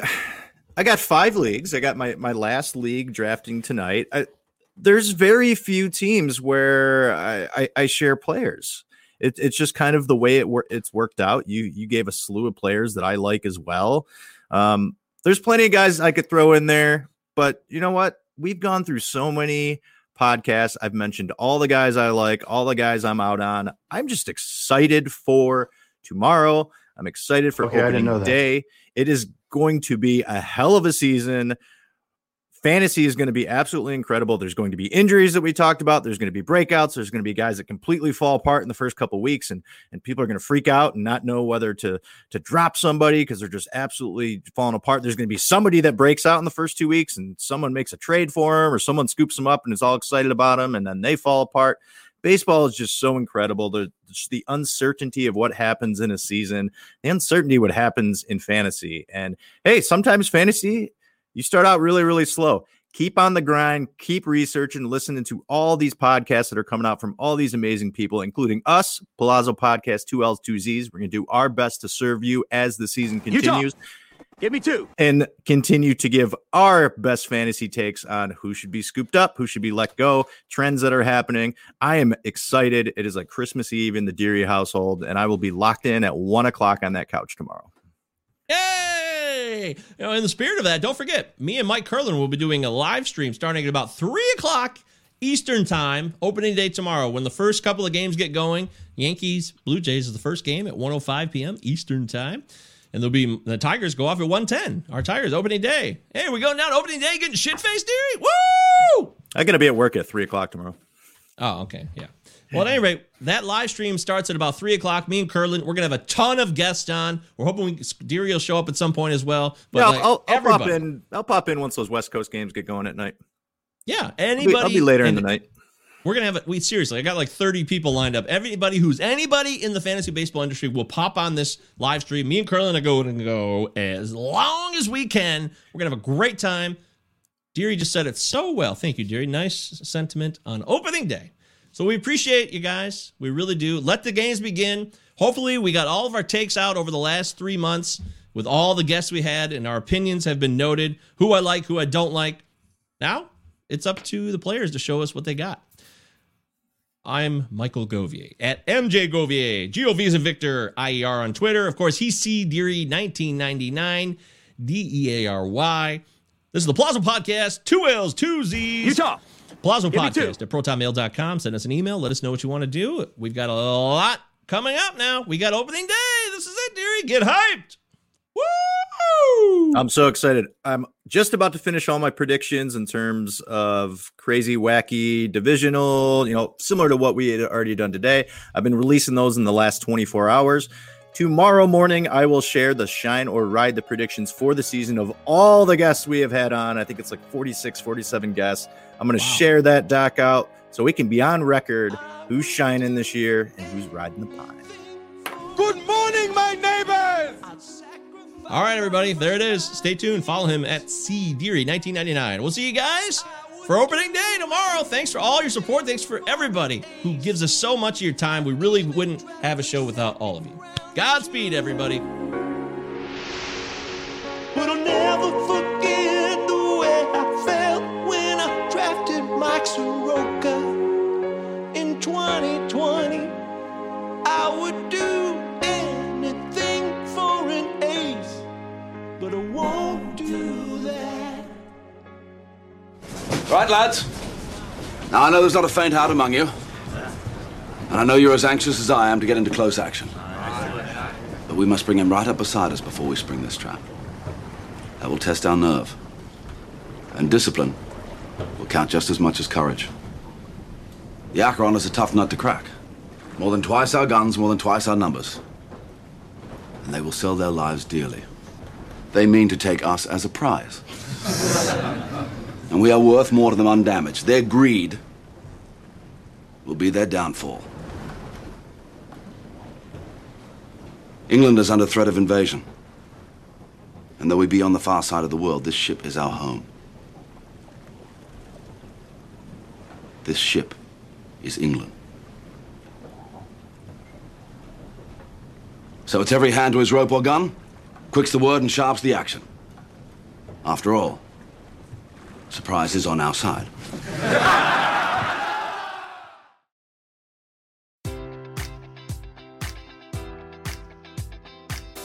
[SPEAKER 3] I got five leagues. I got my my last league drafting tonight. I, there's very few teams where I, I, I share players. It, it's just kind of the way it wor- it's worked out. You you gave a slew of players that I like as well. Um, there's plenty of guys I could throw in there, but you know what? We've gone through so many podcasts. I've mentioned all the guys I like, all the guys I'm out on. I'm just excited for tomorrow. I'm excited for
[SPEAKER 7] Okay,
[SPEAKER 3] opening day. It is going to be a hell of a season fantasy is going to be absolutely incredible. There's going to be injuries that we talked about. There's going to be breakouts. There's going to be guys that completely fall apart in the first couple weeks, and and people are going to freak out and not know whether to to drop somebody because they're just absolutely falling apart. There's going to be somebody that breaks out in the first two weeks, and someone makes a trade for him, or someone scoops them up and is all excited about him, and then they fall apart. Baseball is just so incredible. The the uncertainty of what happens in a season, the uncertainty what happens in fantasy, and hey, sometimes fantasy you start out really, really slow. Keep on the grind, keep researching, listening to all these podcasts that are coming out from all these amazing people, including us, Palazzo Podcast, two L's, two Z's. We're going to do our best to serve you as the season continues
[SPEAKER 2] Give me two.
[SPEAKER 3] and continue to give our best fantasy takes on who should be scooped up, who should be let go, trends that are happening. I am excited. It is like Christmas Eve in the Deary household, and I will be locked in at one o'clock on that couch tomorrow.
[SPEAKER 1] Yay! You know, in the spirit of that, don't forget, me and Mike Curlin will be doing a live stream starting at about three o'clock Eastern time, opening day tomorrow. When the first couple of games get going, Yankees Blue Jays is the first game at 105 p.m. Eastern time. And there'll be the Tigers go off at 110. Our Tigers opening day. Hey, we going down opening day getting shit faced, Deary? Woo!
[SPEAKER 3] I'm going to be at work at three o'clock tomorrow.
[SPEAKER 1] Oh, okay. Yeah. Well, at any rate, that live stream starts at about three o'clock. Me and Curlin, we're gonna have a ton of guests on. We're hoping we, Deary will show up at some point as well. But
[SPEAKER 3] I'll,
[SPEAKER 1] like,
[SPEAKER 3] I'll, I'll pop in. I'll pop in once those West Coast games get going at night.
[SPEAKER 1] Yeah,
[SPEAKER 3] I'll be,
[SPEAKER 1] anybody.
[SPEAKER 3] I'll be later in the night.
[SPEAKER 1] We're gonna have it. We seriously, I got like 30 people lined up. Everybody who's anybody in the fantasy baseball industry will pop on this live stream. Me and Curlin are going to go as long as we can. We're gonna have a great time. Deary just said it so well. Thank you, Deary. Nice sentiment on opening day. So we appreciate you guys. We really do. Let the games begin. Hopefully, we got all of our takes out over the last three months with all the guests we had, and our opinions have been noted. Who I like, who I don't like. Now it's up to the players to show us what they got. I'm Michael Govier at MJ Govier, GOV's and Victor IER on Twitter. Of course, he's C Deary 1999, D E A R Y. This is the Palazzo Podcast, two L's, two Z's.
[SPEAKER 2] Utah.
[SPEAKER 1] Palazzo
[SPEAKER 2] Give me two.
[SPEAKER 1] Podcast at protonmail.com. Send us an email. Let us know what you want to do. We've got a lot coming up now. We got opening day. This is it, Deary. Get hyped. Woo!
[SPEAKER 3] I'm so excited. I'm just about to finish all my predictions in terms of crazy, wacky, divisional, you know, similar to what we had already done today. I've been releasing those in the last 24 hours. Tomorrow morning, I will share the shine or ride the predictions for the season of all the guests we have had on. I think it's like 46, 47 guests. I'm going to wow. share that doc out so we can be on record who's shining this year and who's riding the pine.
[SPEAKER 10] Good morning, my neighbors!
[SPEAKER 1] All right, everybody, there it is. Stay tuned. Follow him at C Deary 1999. We'll see you guys for opening day tomorrow. Thanks for all your support. Thanks for everybody who gives us so much of your time. We really wouldn't have a show without all of you. Godspeed, everybody.
[SPEAKER 11] But I'll never forget the way I felt when I drafted Mike Soroka in 2020. I would do anything for an ace, but I won't do that.
[SPEAKER 12] Right, lads. Now, I know there's not a faint heart among you. And I know you're as anxious as I am to get into close action. But we must bring him right up beside us before we spring this trap. That will test our nerve. And discipline will count just as much as courage. The Acheron is a tough nut to crack. More than twice our guns, more than twice our numbers. And they will sell their lives dearly. They mean to take us as a prize. [laughs] and we are worth more to them undamaged. Their greed will be their downfall. England is under threat of invasion. And though we be on the far side of the world, this ship is our home. This ship is England. So it's every hand to his rope or gun. Quick's the word and sharp's the action. After all, surprise is on our side. [laughs]